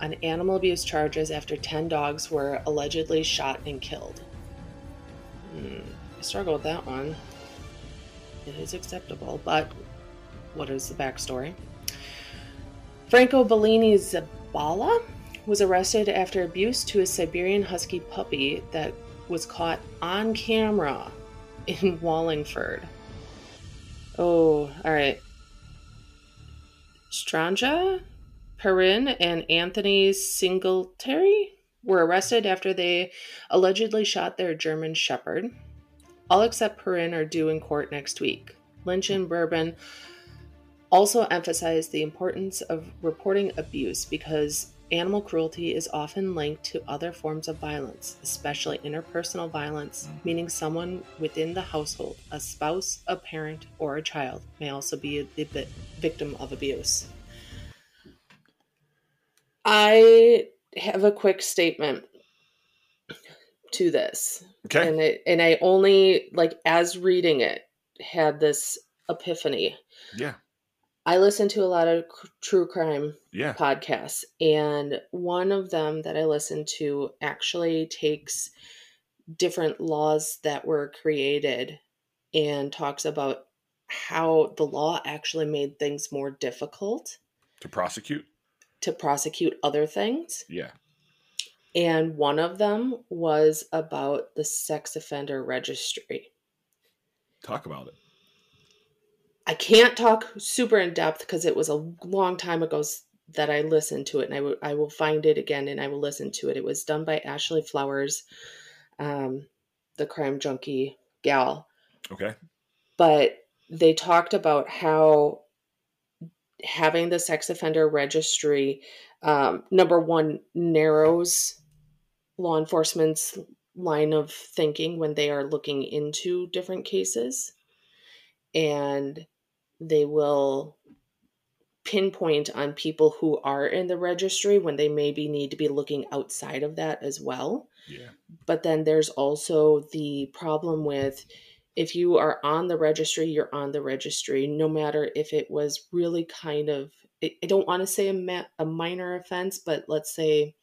on animal abuse charges after 10 dogs were allegedly shot and killed. Hmm, I struggle with that one. It is acceptable, but what is the backstory? Franco Bellini Zabala was arrested after abuse to a Siberian Husky puppy that was caught on camera in Wallingford. Oh, all right. Stranja, Perrin, and Anthony Singletary were arrested after they allegedly shot their German Shepherd. All except Perrin are due in court next week. Lynch and Burban also emphasized the importance of reporting abuse because animal cruelty is often linked to other forms of violence, especially interpersonal violence, meaning someone within the household, a spouse, a parent, or a child, may also be the victim of abuse. I have a quick statement to this. Okay. And it, and I only like as reading it had this epiphany. Yeah. I listen to a lot of c- true crime Yeah. podcasts, and one of them that I listen to actually takes different laws that were created and talks about how the law actually made things more difficult To prosecute. To prosecute other things. Yeah. And one of them was about the sex offender registry. Talk about it. I can't talk super in depth because it was a long time ago that I listened to it, and I will I will find it again and I will listen to it. It was done by Ashley Flowers, um, the crime junkie gal, Okay. but they talked about how having the sex offender registry um, number one narrows law enforcement's line of thinking when they are looking into different cases and they will pinpoint on people who are in the registry when they maybe need to be looking outside of that as well Yeah. but then there's also the problem with if you are on the registry you're on the registry no matter if it was really kind of i don't want to say a, ma- a minor offense but let's say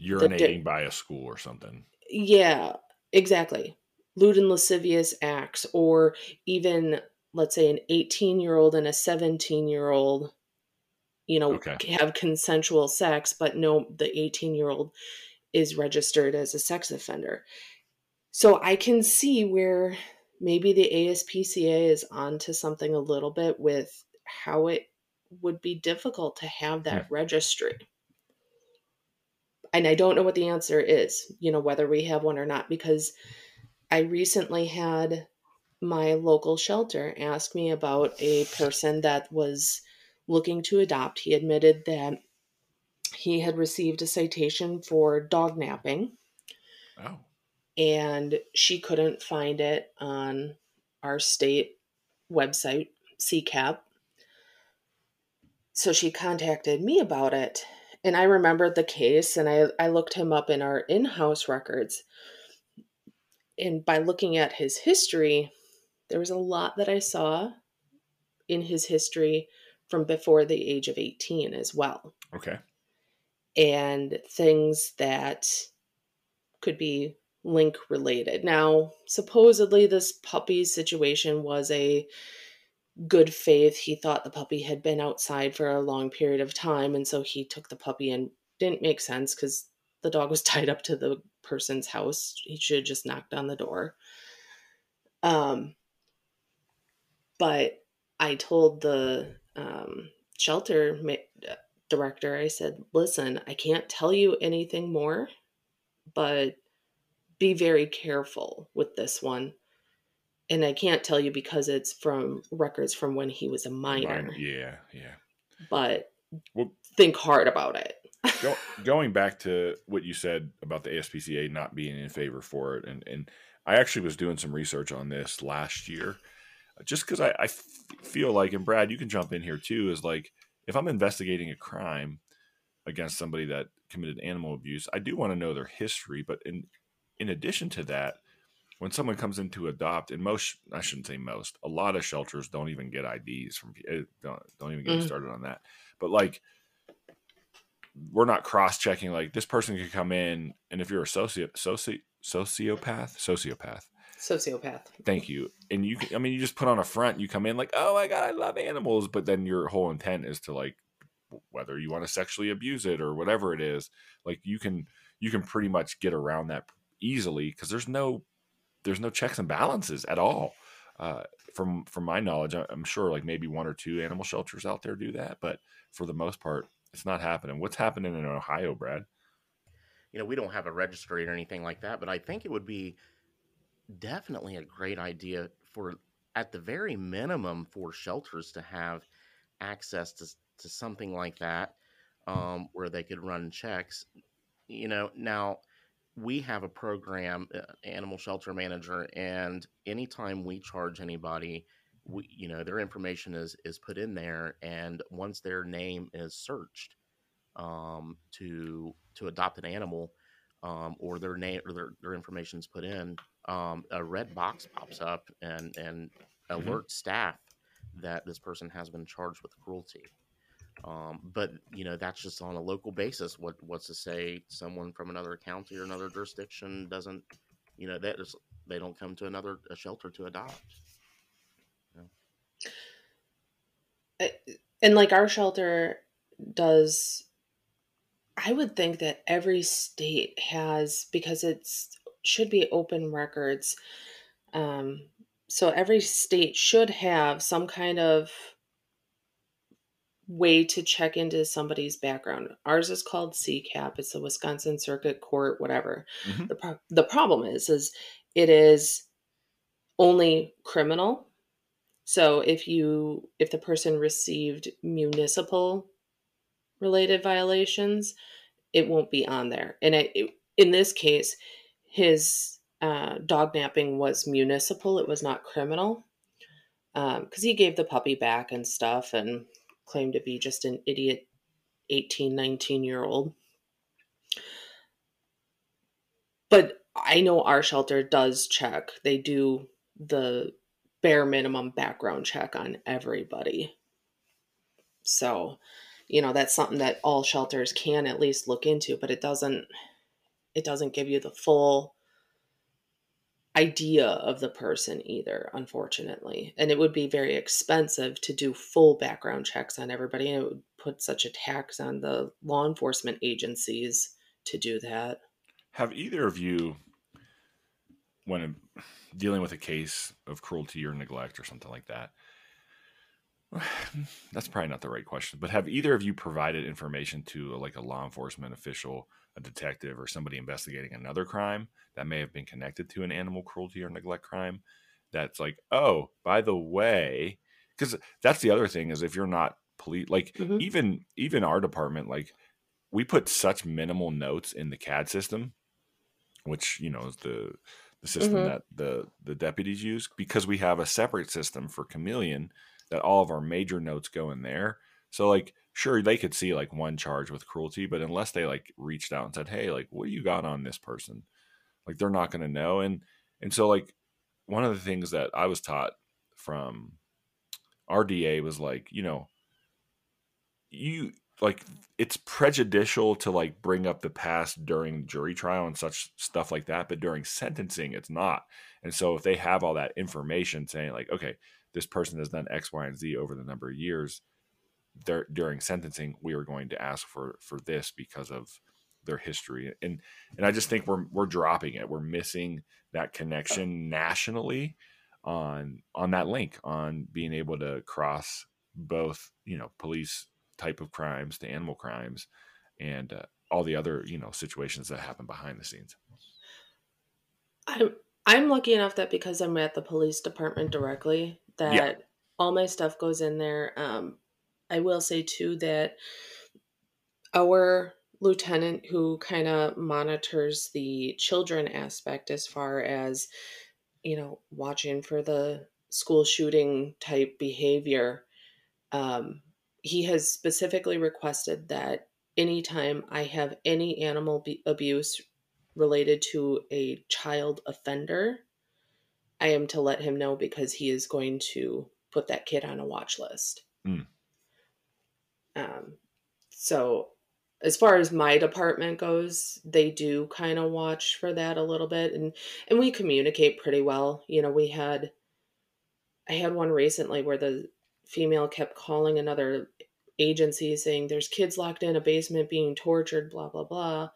Urinating by a school or something. yeah exactly lewd and lascivious acts or even let's say an 18 year old and a 17 year old you know Okay. have consensual sex but no the 18 year old is registered as a sex offender so i can see where maybe the aspca is onto something a little bit with how it would be difficult to have that registry and I don't know what the answer is, you know, whether we have one or not, because I recently had my local shelter ask me about a person that was looking to adopt. He admitted that he had received a citation for dog napping Oh. And she couldn't find it on our state website, CCAP. So she contacted me about it. And I remembered the case and I, I looked him up in our in house records. And by looking at his history, there was a lot that I saw in his history from before the age of 18 as well Okay. and things that could be link related. Now, supposedly, this puppy situation was a good faith. He thought the puppy had been outside for a long period of time, and so he took the puppy and didn't make sense because the dog was tied up to the person's house. He should have just knocked on the door. Um, but I told the um, shelter ma- uh, director, I said, listen, I can't tell you anything more, but be very careful with this one. And I can't tell you because it's from records from when he was a minor. Minor. Yeah, yeah. But Well- think hard about it. Go, going back to what you said about the ASPCA not being in favor for it, and and I actually was doing some research on this last year, uh, just because I, I f- feel like, and Brad, you can jump in here too, is like if I'm investigating a crime against somebody that committed animal abuse, I do want to know their history, but in in addition to that, when someone comes in to adopt, and most I shouldn't say most, a lot of shelters don't even get IDs from eh, don't don't even get Mm. started on that, but like we're not cross checking like this person could come in and if you're a socio, soci, sociopath sociopath Sociopath. thank you and you can, i mean you just put on a front you come in like oh my god i love animals but then your whole intent is to like whether you want to sexually abuse it or whatever it is like you can you can pretty much get around that easily because there's no there's no checks and balances at all. Uh, from from my knowledge i'm sure like maybe one or two animal shelters out there do that but for the most part it's not happening. What's happening in ohio brad? You know, we don't have a registry or anything like that, but I think it would be definitely a great idea for, at the very minimum, for shelters to have access to to something like that, um, where they could run checks. You know, now we have a program, uh, Animal Shelter Manager, and anytime we charge anybody, we, you know, their information is is put in there, and once their name is searched um, to to adopt an animal, um, or their name or their, their information is put in, um, a red box pops up and and Mhm. alerts staff that this person has been charged with cruelty. Um, but you know that's just on a local basis. What what's to say someone from another county or another jurisdiction doesn't, you know, that is they don't come to another shelter to adopt. and like our shelter does i would think that every state has because it's should be open records um so every state should have some kind of way to check into somebody's background ours is called ccap it's the wisconsin circuit court whatever Mhm. the, pro- the problem is is it is only criminal so if you if the person received municipal related violations, it won't be on there. And it, it- in this case, his uh, dog napping was municipal; it was not criminal because he gave the puppy back and stuff and claimed to be just an idiot 18 19 year old. But i know our shelter does check. They do the bare minimum background check on everybody. So you know that's something that all shelters can at least look into but it doesn't it doesn't give you the full idea of the person either unfortunately. And it would be very expensive to do full background checks on everybody and it would put such a tax on the law enforcement agencies to do that. Have either of you, when dealing with a case of cruelty or neglect or something like that, that's probably not the right question, but have either of you provided information to like a law enforcement official, a detective, or somebody investigating another crime that may have been connected to an animal cruelty or neglect crime? That's like, oh, by the way, because that's the other thing is if you're not police, like Mhm. even even our department, like we put such minimal notes in the CAD system, which you know is the the system Mhm. that the the deputies use because we have a separate system for Chameleon that all of our major notes go in there. So like sure they could see like one charge with cruelty, but unless they like reached out and said, "Hey, like what do you got on this person?" like they're not going to know and and so like one of the things that I was taught from RDA was like, you know, you like it's prejudicial to like bring up the past during jury trial and such stuff like that, but during sentencing it's not. And so if they have all that information saying like, okay, this person has done X, Y, and Z over the number of years, there during sentencing, we are going to ask for for this because of their history. And and I just think we're we're dropping it. We're missing that connection nationally on on that link on being able to cross both you know police type of crimes to animal crimes and uh, all the other you know situations that happen behind the scenes I'm I'm lucky enough that because I'm at the police department directly, that Yeah. all my stuff goes in there. Um, I will say too that our lieutenant, who kind of monitors the children aspect as far as you know watching for the school shooting type behavior, um, he has specifically requested that anytime I have any animal be- abuse related to a child offender, I am to let him know because he is going to put that kid on a watch list. Mm. Um, so, as far as my department goes, they do kind of watch for that a little bit, and and we communicate pretty well. You know, we had I had one recently where the female kept calling another agency saying there's kids locked in a basement being tortured, blah blah blah.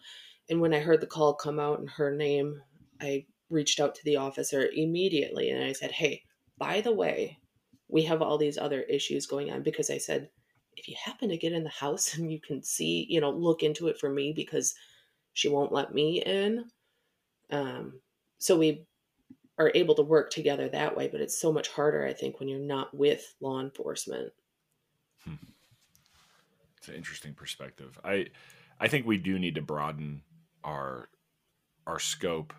And when I heard the call come out and her name, I reached out to the officer immediately and I said, Hey, by the way, we have all these other issues going on because I said, if you happen to get in the house and you can see, you know, look into it for me because she won't let me in. Um, so we are able to work together that way, but it's so much harder, I think, when you're not with law enforcement. it's an interesting perspective i i think we do need to broaden our our scope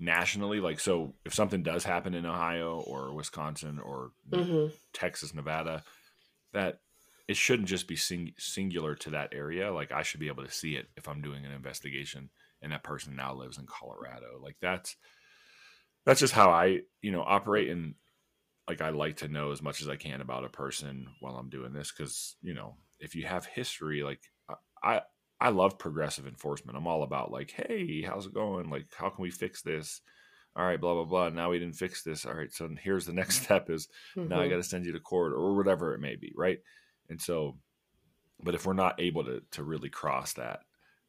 nationally like so if something does happen in ohio or wisconsin or hmm texas nevada that it shouldn't just be sing- singular to that area like i should be able to see it if i'm doing an investigation and that person now lives in colorado like that's that's just how i you know operate and like i like to know as much as i can about a person while i'm doing this because you know if you have history like i i love progressive enforcement. I'm all about like hey how's it going? Like how can we fix this? All right blah blah blah. Now we didn't fix this. All right so here's the next step is now I mm-hmm. got to send you to court or whatever it may be, right? And so, but if we're not able to to really cross that,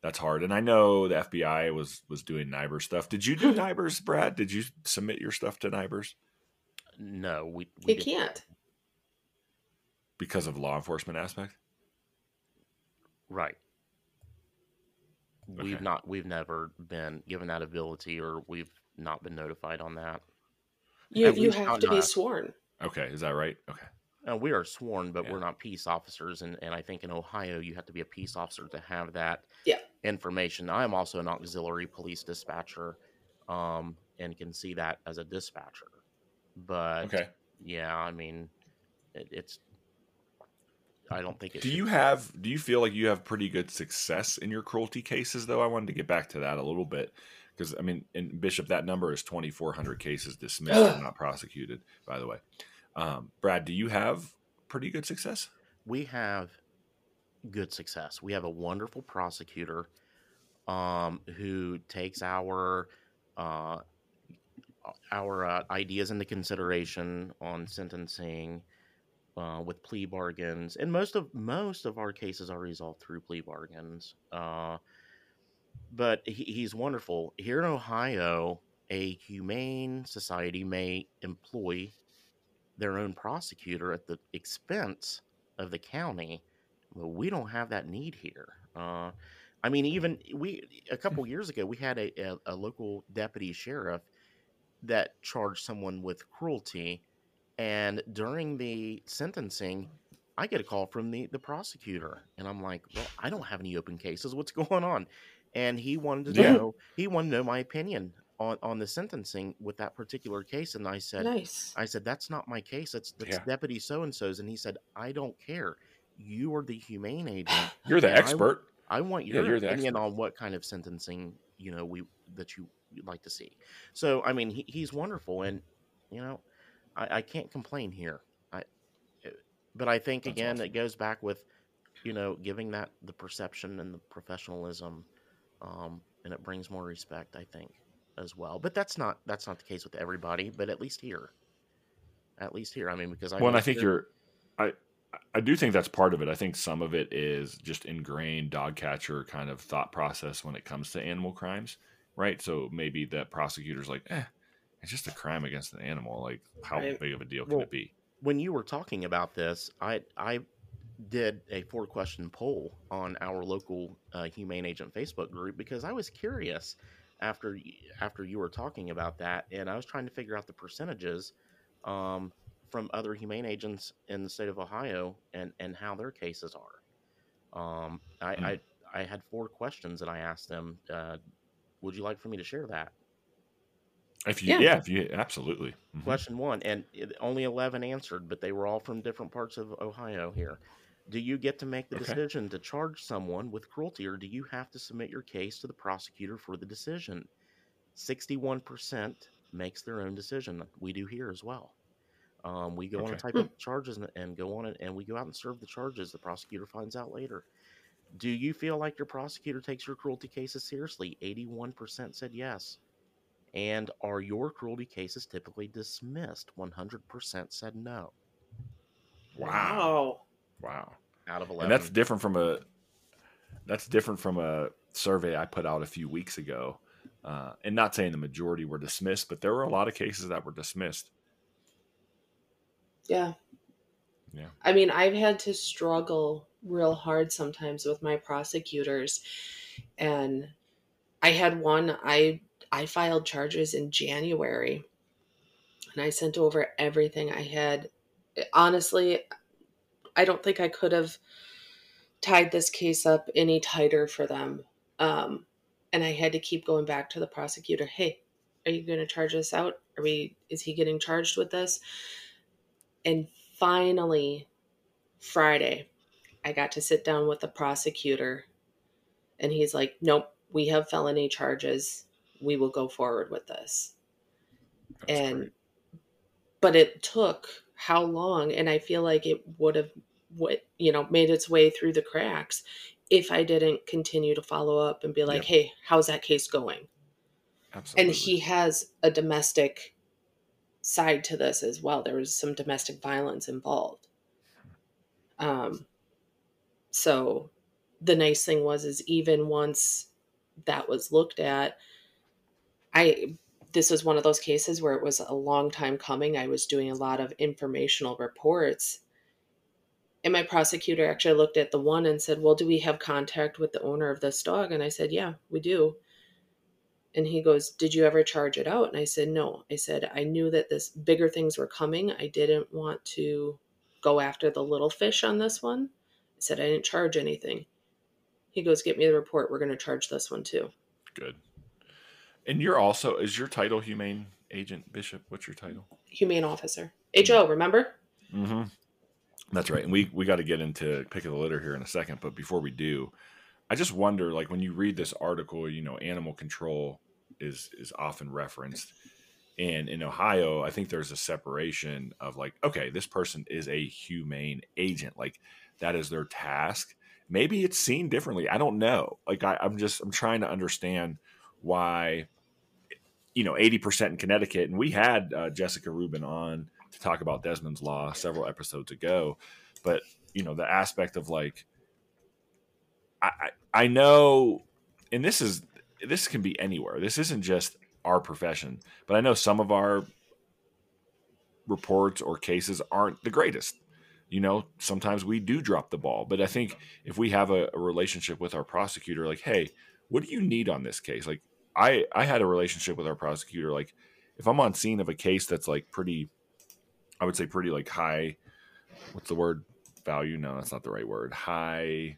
that's hard. And I know the FBI was was doing NIBRS stuff. Did you do NIBRS, Brad? Did you submit your stuff to NIBRS No, we, we You did- can't. because of law enforcement aspect? Right. We've not. We've never been given that ability, or we've not been notified on that. You At you have to be not- sworn. Okay, is that right? Okay, Uh, we are sworn, but Yeah. we're not peace officers, and, and I think in Ohio you have to be a peace officer to have that Yeah. information. I am also an auxiliary police dispatcher, um, and can see that as a dispatcher. But okay. yeah, I mean, it, it's. I don't think it. Do you have? Do you feel like you have pretty good success in your cruelty cases? Though I wanted to get back to that a little bit because I mean, in Bishop, that number is twenty four hundred cases dismissed and not prosecuted. By the way, um, Brad, do you have pretty good success? we have good success. We have a wonderful prosecutor um, who takes our uh, our uh, ideas into consideration on sentencing uh, with plea bargains, and most of most of our cases are resolved through plea bargains. Uh, but he, he's wonderful. Here in Ohio, a humane society may employ their own prosecutor at the expense of the county. Well, we don't have that need here. Uh, I mean, even we a couple years ago, we had a, a, a local deputy sheriff that charged someone with cruelty, and during the sentencing, I get a call from the the prosecutor, and I'm like, "Well, I don't have any open cases. What's going on?" And he wanted to Yeah. know he wanted to know my opinion on on the sentencing with that particular case, and I said, Nice. I said, "That's not my case. That's, that's Yeah. Deputy so and so's." And he said, "I don't care. You are the humane agent. You're the And I- expert. I want Yeah, your you're the opinion expert. on what kind of sentencing you know we that you would like to see." So, I mean, he, he's wonderful, and you know, I, I can't complain here. I, eh, but I think That's again, awesome. it goes back with you know giving that the perception and the professionalism, um, and it brings more respect. I think as well. But that's not that's not the case with everybody. But at least here, at least here. I mean, because I well, and I think here- you're, I, I do think that's part of it. I think some of it is just ingrained dog catcher kind of thought process when it comes to animal crimes, right? So maybe that prosecutor's like, eh, it's just a crime against an animal. Like, how Right. big of a deal can Well, it be? when you were talking about this, I I did a four question poll on our local uh, humane agent Facebook group because I was curious after after you were talking about that, and I was trying to figure out the percentages um, from other humane agents in the state of Ohio and and how their cases are. Um, I, mm. I, I had four questions that I asked them. Uh, would you like for me to share that? If you, yeah, yeah if you absolutely. Mm-hmm. Question one, and only eleven answered, but they were all from different parts of Ohio. Here, do you get to make the okay. decision to charge someone with cruelty, or do you have to submit your case to the prosecutor for the decision? Sixty-one percent makes their own decision. We do here as well. Um, we go okay. on a type of charges and, and go on it, and we go out and serve the charges. The prosecutor finds out later. Do you feel like your prosecutor takes your cruelty cases seriously? 81% said yes. And are your cruelty cases typically dismissed? 100% said no. Wow. Wow. Out of 11. And that's different from a that's different from a survey I put out a few weeks ago. Uh, and not saying the majority were dismissed, but there were a lot of cases that were dismissed. Yeah. Yeah. I mean, I've had to struggle real hard sometimes with my prosecutors. And I had one I I filed charges in January and I sent over everything I had. Honestly, I don't think I could have tied this case up any tighter for them. Um, and I had to keep going back to the prosecutor. Hey, are you going to charge this out? Are we? Is he getting charged with this? And finally, Friday, I got to sit down with the prosecutor, and he's like, "Nope, we have felony charges. We will go forward with this." That's and great. but it took how long? And I feel like it would have what you know made its way through the cracks if I didn't continue to follow up and be like, yeah. "Hey, how's that case going?" Absolutely. And he has a domestic side to this as well. There was some domestic violence involved. Um, so the nice thing was is even once that was looked at i this was one of those cases where it was a long time coming i was doing a lot of informational reports and my prosecutor actually looked at the one and said well do we have contact with the owner of this dog and i said yeah we do and he goes did you ever charge it out and i said no i said i knew that this bigger things were coming i didn't want to go after the little fish on this one I said I didn't charge anything. He goes, Get me the report. We're going to charge this one too. Good. And you're also, is your title humane agent, Bishop? What's your title? Humane officer. HO, remember? Mm-hmm. That's right. And we, we got to get into pick of the litter here in a second. But before we do, I just wonder like when you read this article, you know, animal control is is often referenced. And in Ohio, I think there's a separation of like, okay, this person is a humane agent. Like that is their task. Maybe it's seen differently. I don't know. Like I, I'm just I'm trying to understand why you know 80% in Connecticut, and we had uh, Jessica Rubin on to talk about Desmond's Law several episodes ago, but you know the aspect of like I, I, know, and this is this can be anywhere. This isn't just our profession, but I know some of our reports or cases aren't the greatest you know, sometimes we do drop the ball. But I think if we have a, a, relationship with our prosecutor, like, hey, what do you need on this case? Like, I I had a relationship with our prosecutor. Like, if I'm on scene of a case that's like pretty, I would say pretty like high. What's the word? Value? No, that's not the right word. High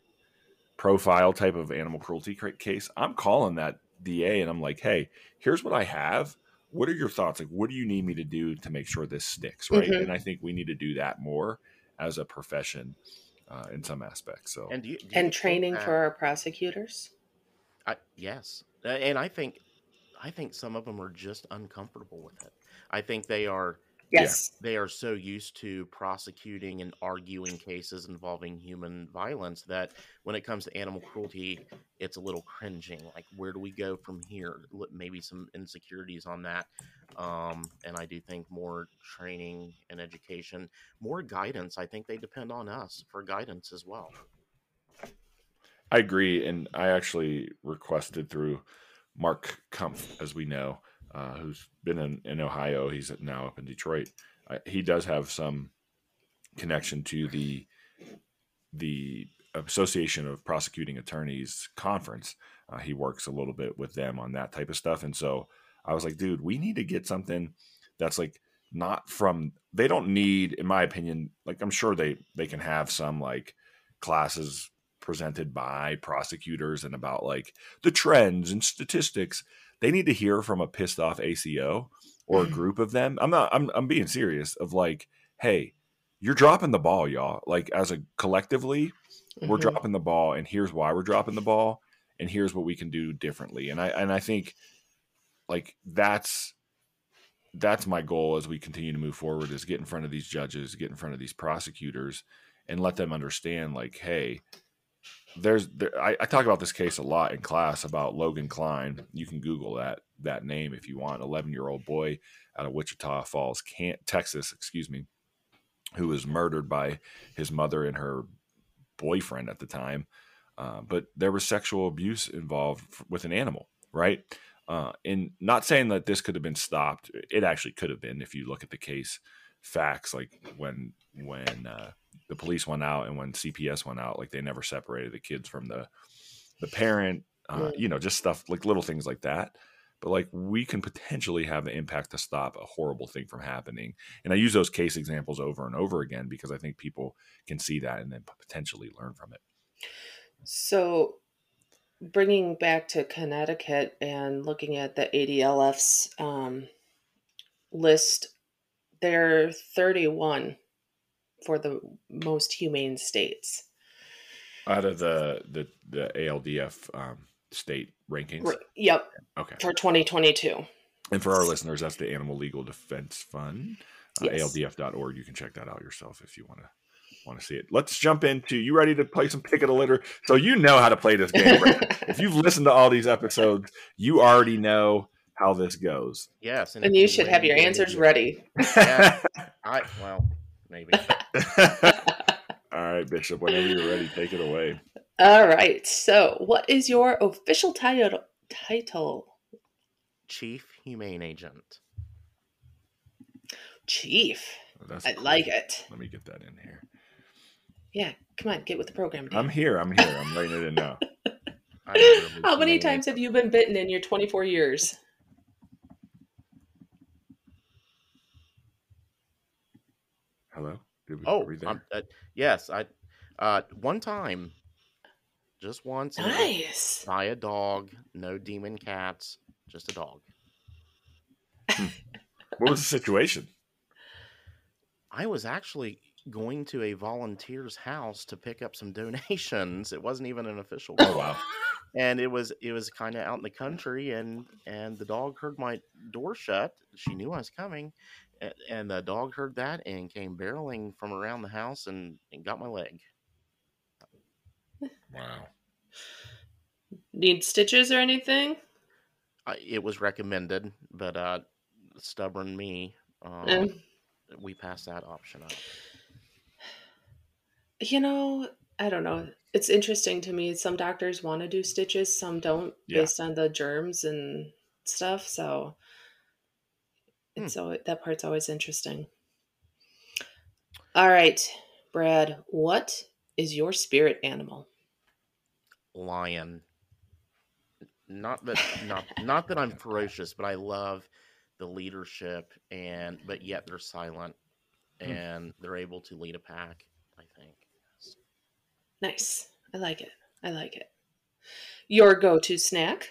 profile type of animal cruelty case. I'm calling that DA and I'm like, hey, here's what I have. What are your thoughts? Like, what do you need me to do to make sure this sticks? Right. Mm-hmm. And I think we need to do that more as a profession uh, in some aspects. So and do you, do and training for our prosecutors. I, yes, and I think I think some of them are just uncomfortable with it. I think they are Yes. They are so used to prosecuting and arguing cases involving human violence that when it comes to animal cruelty, it's a little cringing. Like, where do we go from here? Maybe some insecurities on that. Um, and I do think more training and education, more guidance. I think they depend on us for guidance as well. I agree. And I actually requested through Mark Kumpf, as we know, uh, who's been in, in Ohio. He's now up in Detroit. Uh, he does have some connection to the the Association of Prosecuting Attorneys conference. Uh, he works a little bit with them on that type of stuff, and so I was like, dude, we need to get something that's like not from. They don't need, in my opinion, like I'm sure they they can have some like classes presented by prosecutors and about like the trends and statistics. They need to hear from a pissed off ACO or a group of them. I'm not. I'm I'm being serious. Of like, hey, you're dropping the ball, y'all. Like as a collectively, mm-hmm. we're dropping the ball, and here's why we're dropping the ball, and here's what we can do differently. And I and I think like that's that's my goal as we continue to move forward is get in front of these judges, get in front of these prosecutors, and let them understand like, hey, there's there, I, I, talk about this case a lot in class about Logan Klein. You can Google that that name if you want. Eleven year old boy out of Wichita Falls, can't Texas, excuse me, who was murdered by his mother and her boyfriend at the time. Uh, but there was sexual abuse involved with an animal, right? Uh, and not saying that this could have been stopped. It actually could have been if you look at the case facts, like when when uh, the police went out and when CPS went out, like they never separated the kids from the the parent. Uh, you know, just stuff like little things like that. But like we can potentially have the impact to stop a horrible thing from happening. And I use those case examples over and over again because I think people can see that and then potentially learn from it. So bringing back to Connecticut and looking at the ADLF's um, list, they're 31 for the most humane states. Out of the the, the ALDF um, state rankings? Yep. Okay. For 2022. And for our listeners, that's the Animal Legal Defense Fund, uh, yes. ALDF.org. You can check that out yourself if you want to want to see it. Let's jump into you ready to play some pick of the litter? So you know how to play this game. Right? if you've listened to all these episodes, you already know how this goes. Yes, and, and you should have your answers ready. yeah, I well maybe. all right, Bishop. Whenever you're ready, take it away. All right. So, what is your official title? Title. Chief Humane Agent. Chief. Oh, I cool. like it. Let me get that in here. Yeah, come on, get with the program. Dan. I'm here. I'm here. I'm writing it in now. How many times have you been bitten in your 24 years? Hello. We, oh, uh, yes. I uh, one time, just once. Nice. By a dog. No demon cats. Just a dog. Hmm. what was the situation? I was actually going to a volunteer's house to pick up some donations. It wasn't even an official. Oh wow! And it was it was kind of out in the country, and and the dog heard my door shut. She knew I was coming, and, and the dog heard that and came barreling from around the house and, and got my leg. Wow. Need stitches or anything? I, it was recommended, but uh, stubborn me, um, mm. we passed that option up. You know, I don't know. It's interesting to me. Some doctors want to do stitches, some don't, yeah. based on the germs and stuff. So hmm. always, that part's always interesting. All right, Brad, what is your spirit animal? Lion. Not that not not that I'm ferocious, but I love the leadership and but yet they're silent hmm. and they're able to lead a pack, I think. Nice. I like it. I like it. Your go to snack?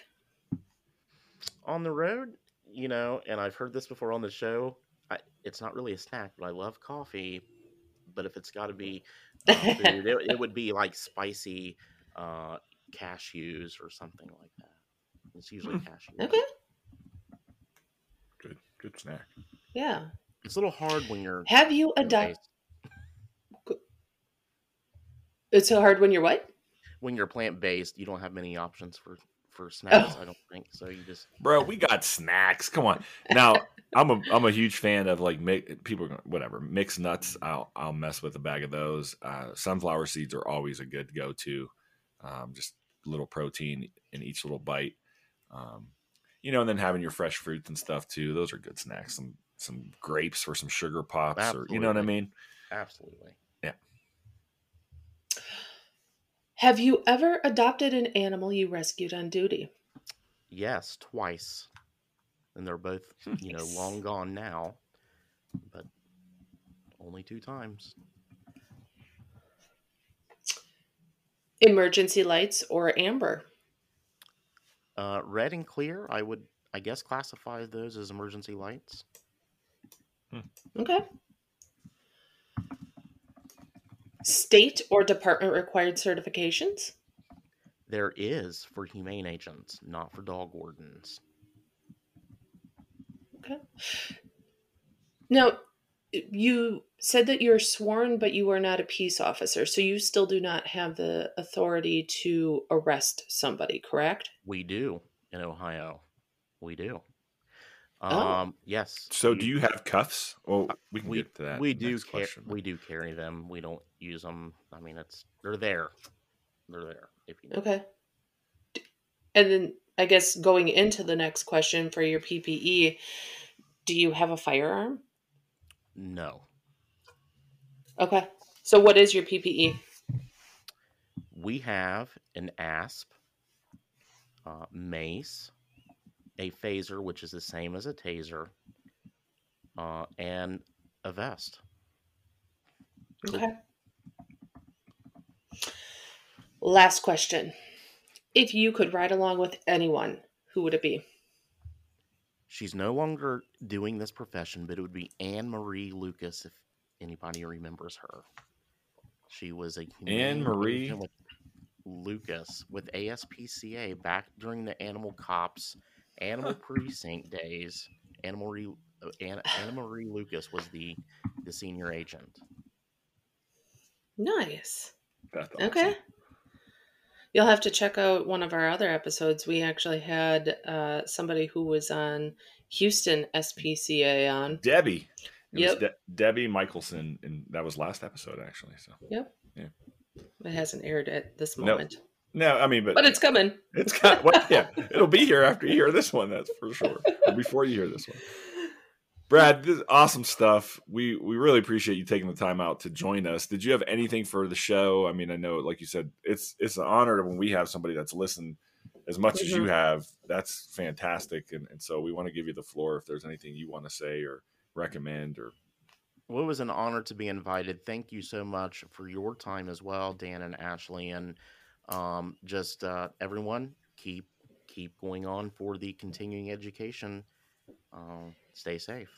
On the road, you know, and I've heard this before on the show. I, it's not really a snack, but I love coffee. But if it's got to be uh, food, it, it, would be like spicy uh, cashews or something like that. It's usually hmm. cashews. Okay. Good, good snack. Yeah. It's a little hard when you're. Have you a diet? It's so hard when you're what? When you're plant based, you don't have many options for for snacks. Oh. I don't think so. You just bro, we got snacks. Come on. Now I'm a I'm a huge fan of like make people whatever mixed nuts. I'll I'll mess with a bag of those. Uh, sunflower seeds are always a good go to. Um, just little protein in each little bite. Um, you know, and then having your fresh fruits and stuff too. Those are good snacks. Some some grapes or some sugar pops, Absolutely. or you know what I mean. Absolutely. Have you ever adopted an animal you rescued on duty? Yes, twice. And they're both, you know, Nice. long gone now, but only two times. Emergency lights or amber? Uh, red and clear, I would, I guess, classify those as emergency lights. Okay. State or department required certifications? There is for humane agents, not for dog wardens. Okay. Now, you said that you're sworn, but you are not a peace officer, so you still do not have the authority to arrest somebody, correct? We do in Ohio. We do. Oh. Um, yes. So, do you have cuffs? Well, we can we get to that. we do next ca- question, but- we do carry them. We don't use them. I mean, it's they're there. They're there. If you Okay. And then I guess going into the next question for your PPE, do you have a firearm? no, Okay. So what is your PPE? we have an asp, uh, mace, a phaser, which is the same as a taser, uh, and a vest. Okay. Last question. If you could ride along with anyone, who would it be? She's no longer doing this profession, but it would be Anne Marie Lucas if anybody remembers her. She was a Anne Marie? with Lucas with ASPCA back during the Animal Cops Animal Precinct days. Anna Marie uh, Anna, Anna Marie Lucas was the the senior agent. Nice. That's awesome. Okay. You'll have to check out one of our other episodes. We actually had uh, somebody who was on Houston SPCA on. Debbie. It Yep. was De- Debbie Michelson, and that was last episode actually. So Yep. Yeah. It hasn't aired at this moment, no, I mean, but, but it's coming. it's got well, yeah, it'll be here after you hear this one. That's for sure. Or before you hear this one. Brad, this is awesome stuff. We we really appreciate you taking the time out to join us. Did you have anything for the show? I mean, I know, like you said, it's it's an honor when we have somebody that's listened as much as you Mhm. have. That's fantastic, and, and so we want to give you the floor if there's anything you want to say or recommend or Well, it was an honor to be invited. Thank you so much for your time as well, Dan and Ashley, and um, just uh, everyone keep keep going on for the continuing education. Um, stay safe.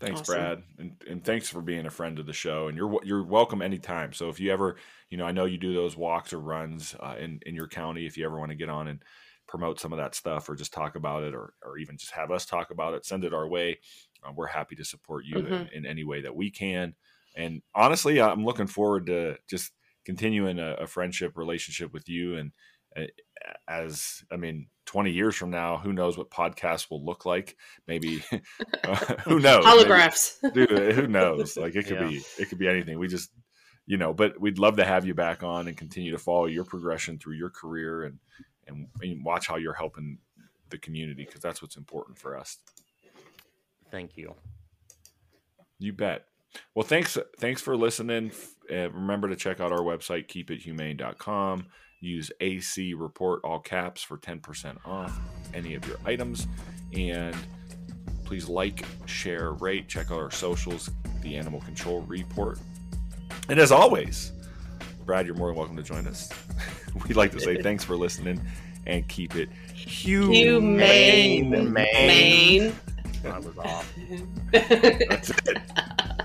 Thanks, Awesome. Brad, and, and thanks for being a friend of the show. And you're you're welcome anytime. So if you ever, you know, I know you do those walks or runs uh, in in your county. If you ever want to get on and promote some of that stuff, or just talk about it, or or even just have us talk about it, send it our way. Uh, we're happy to support you in, Mhm. in any way that we can. And honestly, I'm looking forward to just continuing a, a friendship relationship with you. And uh, as I mean, 20 years from now, who knows what podcasts will look like? Maybe who knows? Maybe- Holographs. dude who knows like it could Yeah. be it could be anything we just you know but we'd love to have you back on and continue to follow your progression through your career and and, and watch how you're helping the community because that's what's important for us Thank you. you bet well thanks thanks for listening. Uh, remember to check out our website keepithumane.com use ac report all caps for 10% off any of your items. And please like share rate check out our socials the animal control report. And as always brad you're more than welcome to join us. We'd like to say thanks for listening and keep it humane. Humane. Maine. I was off. that's it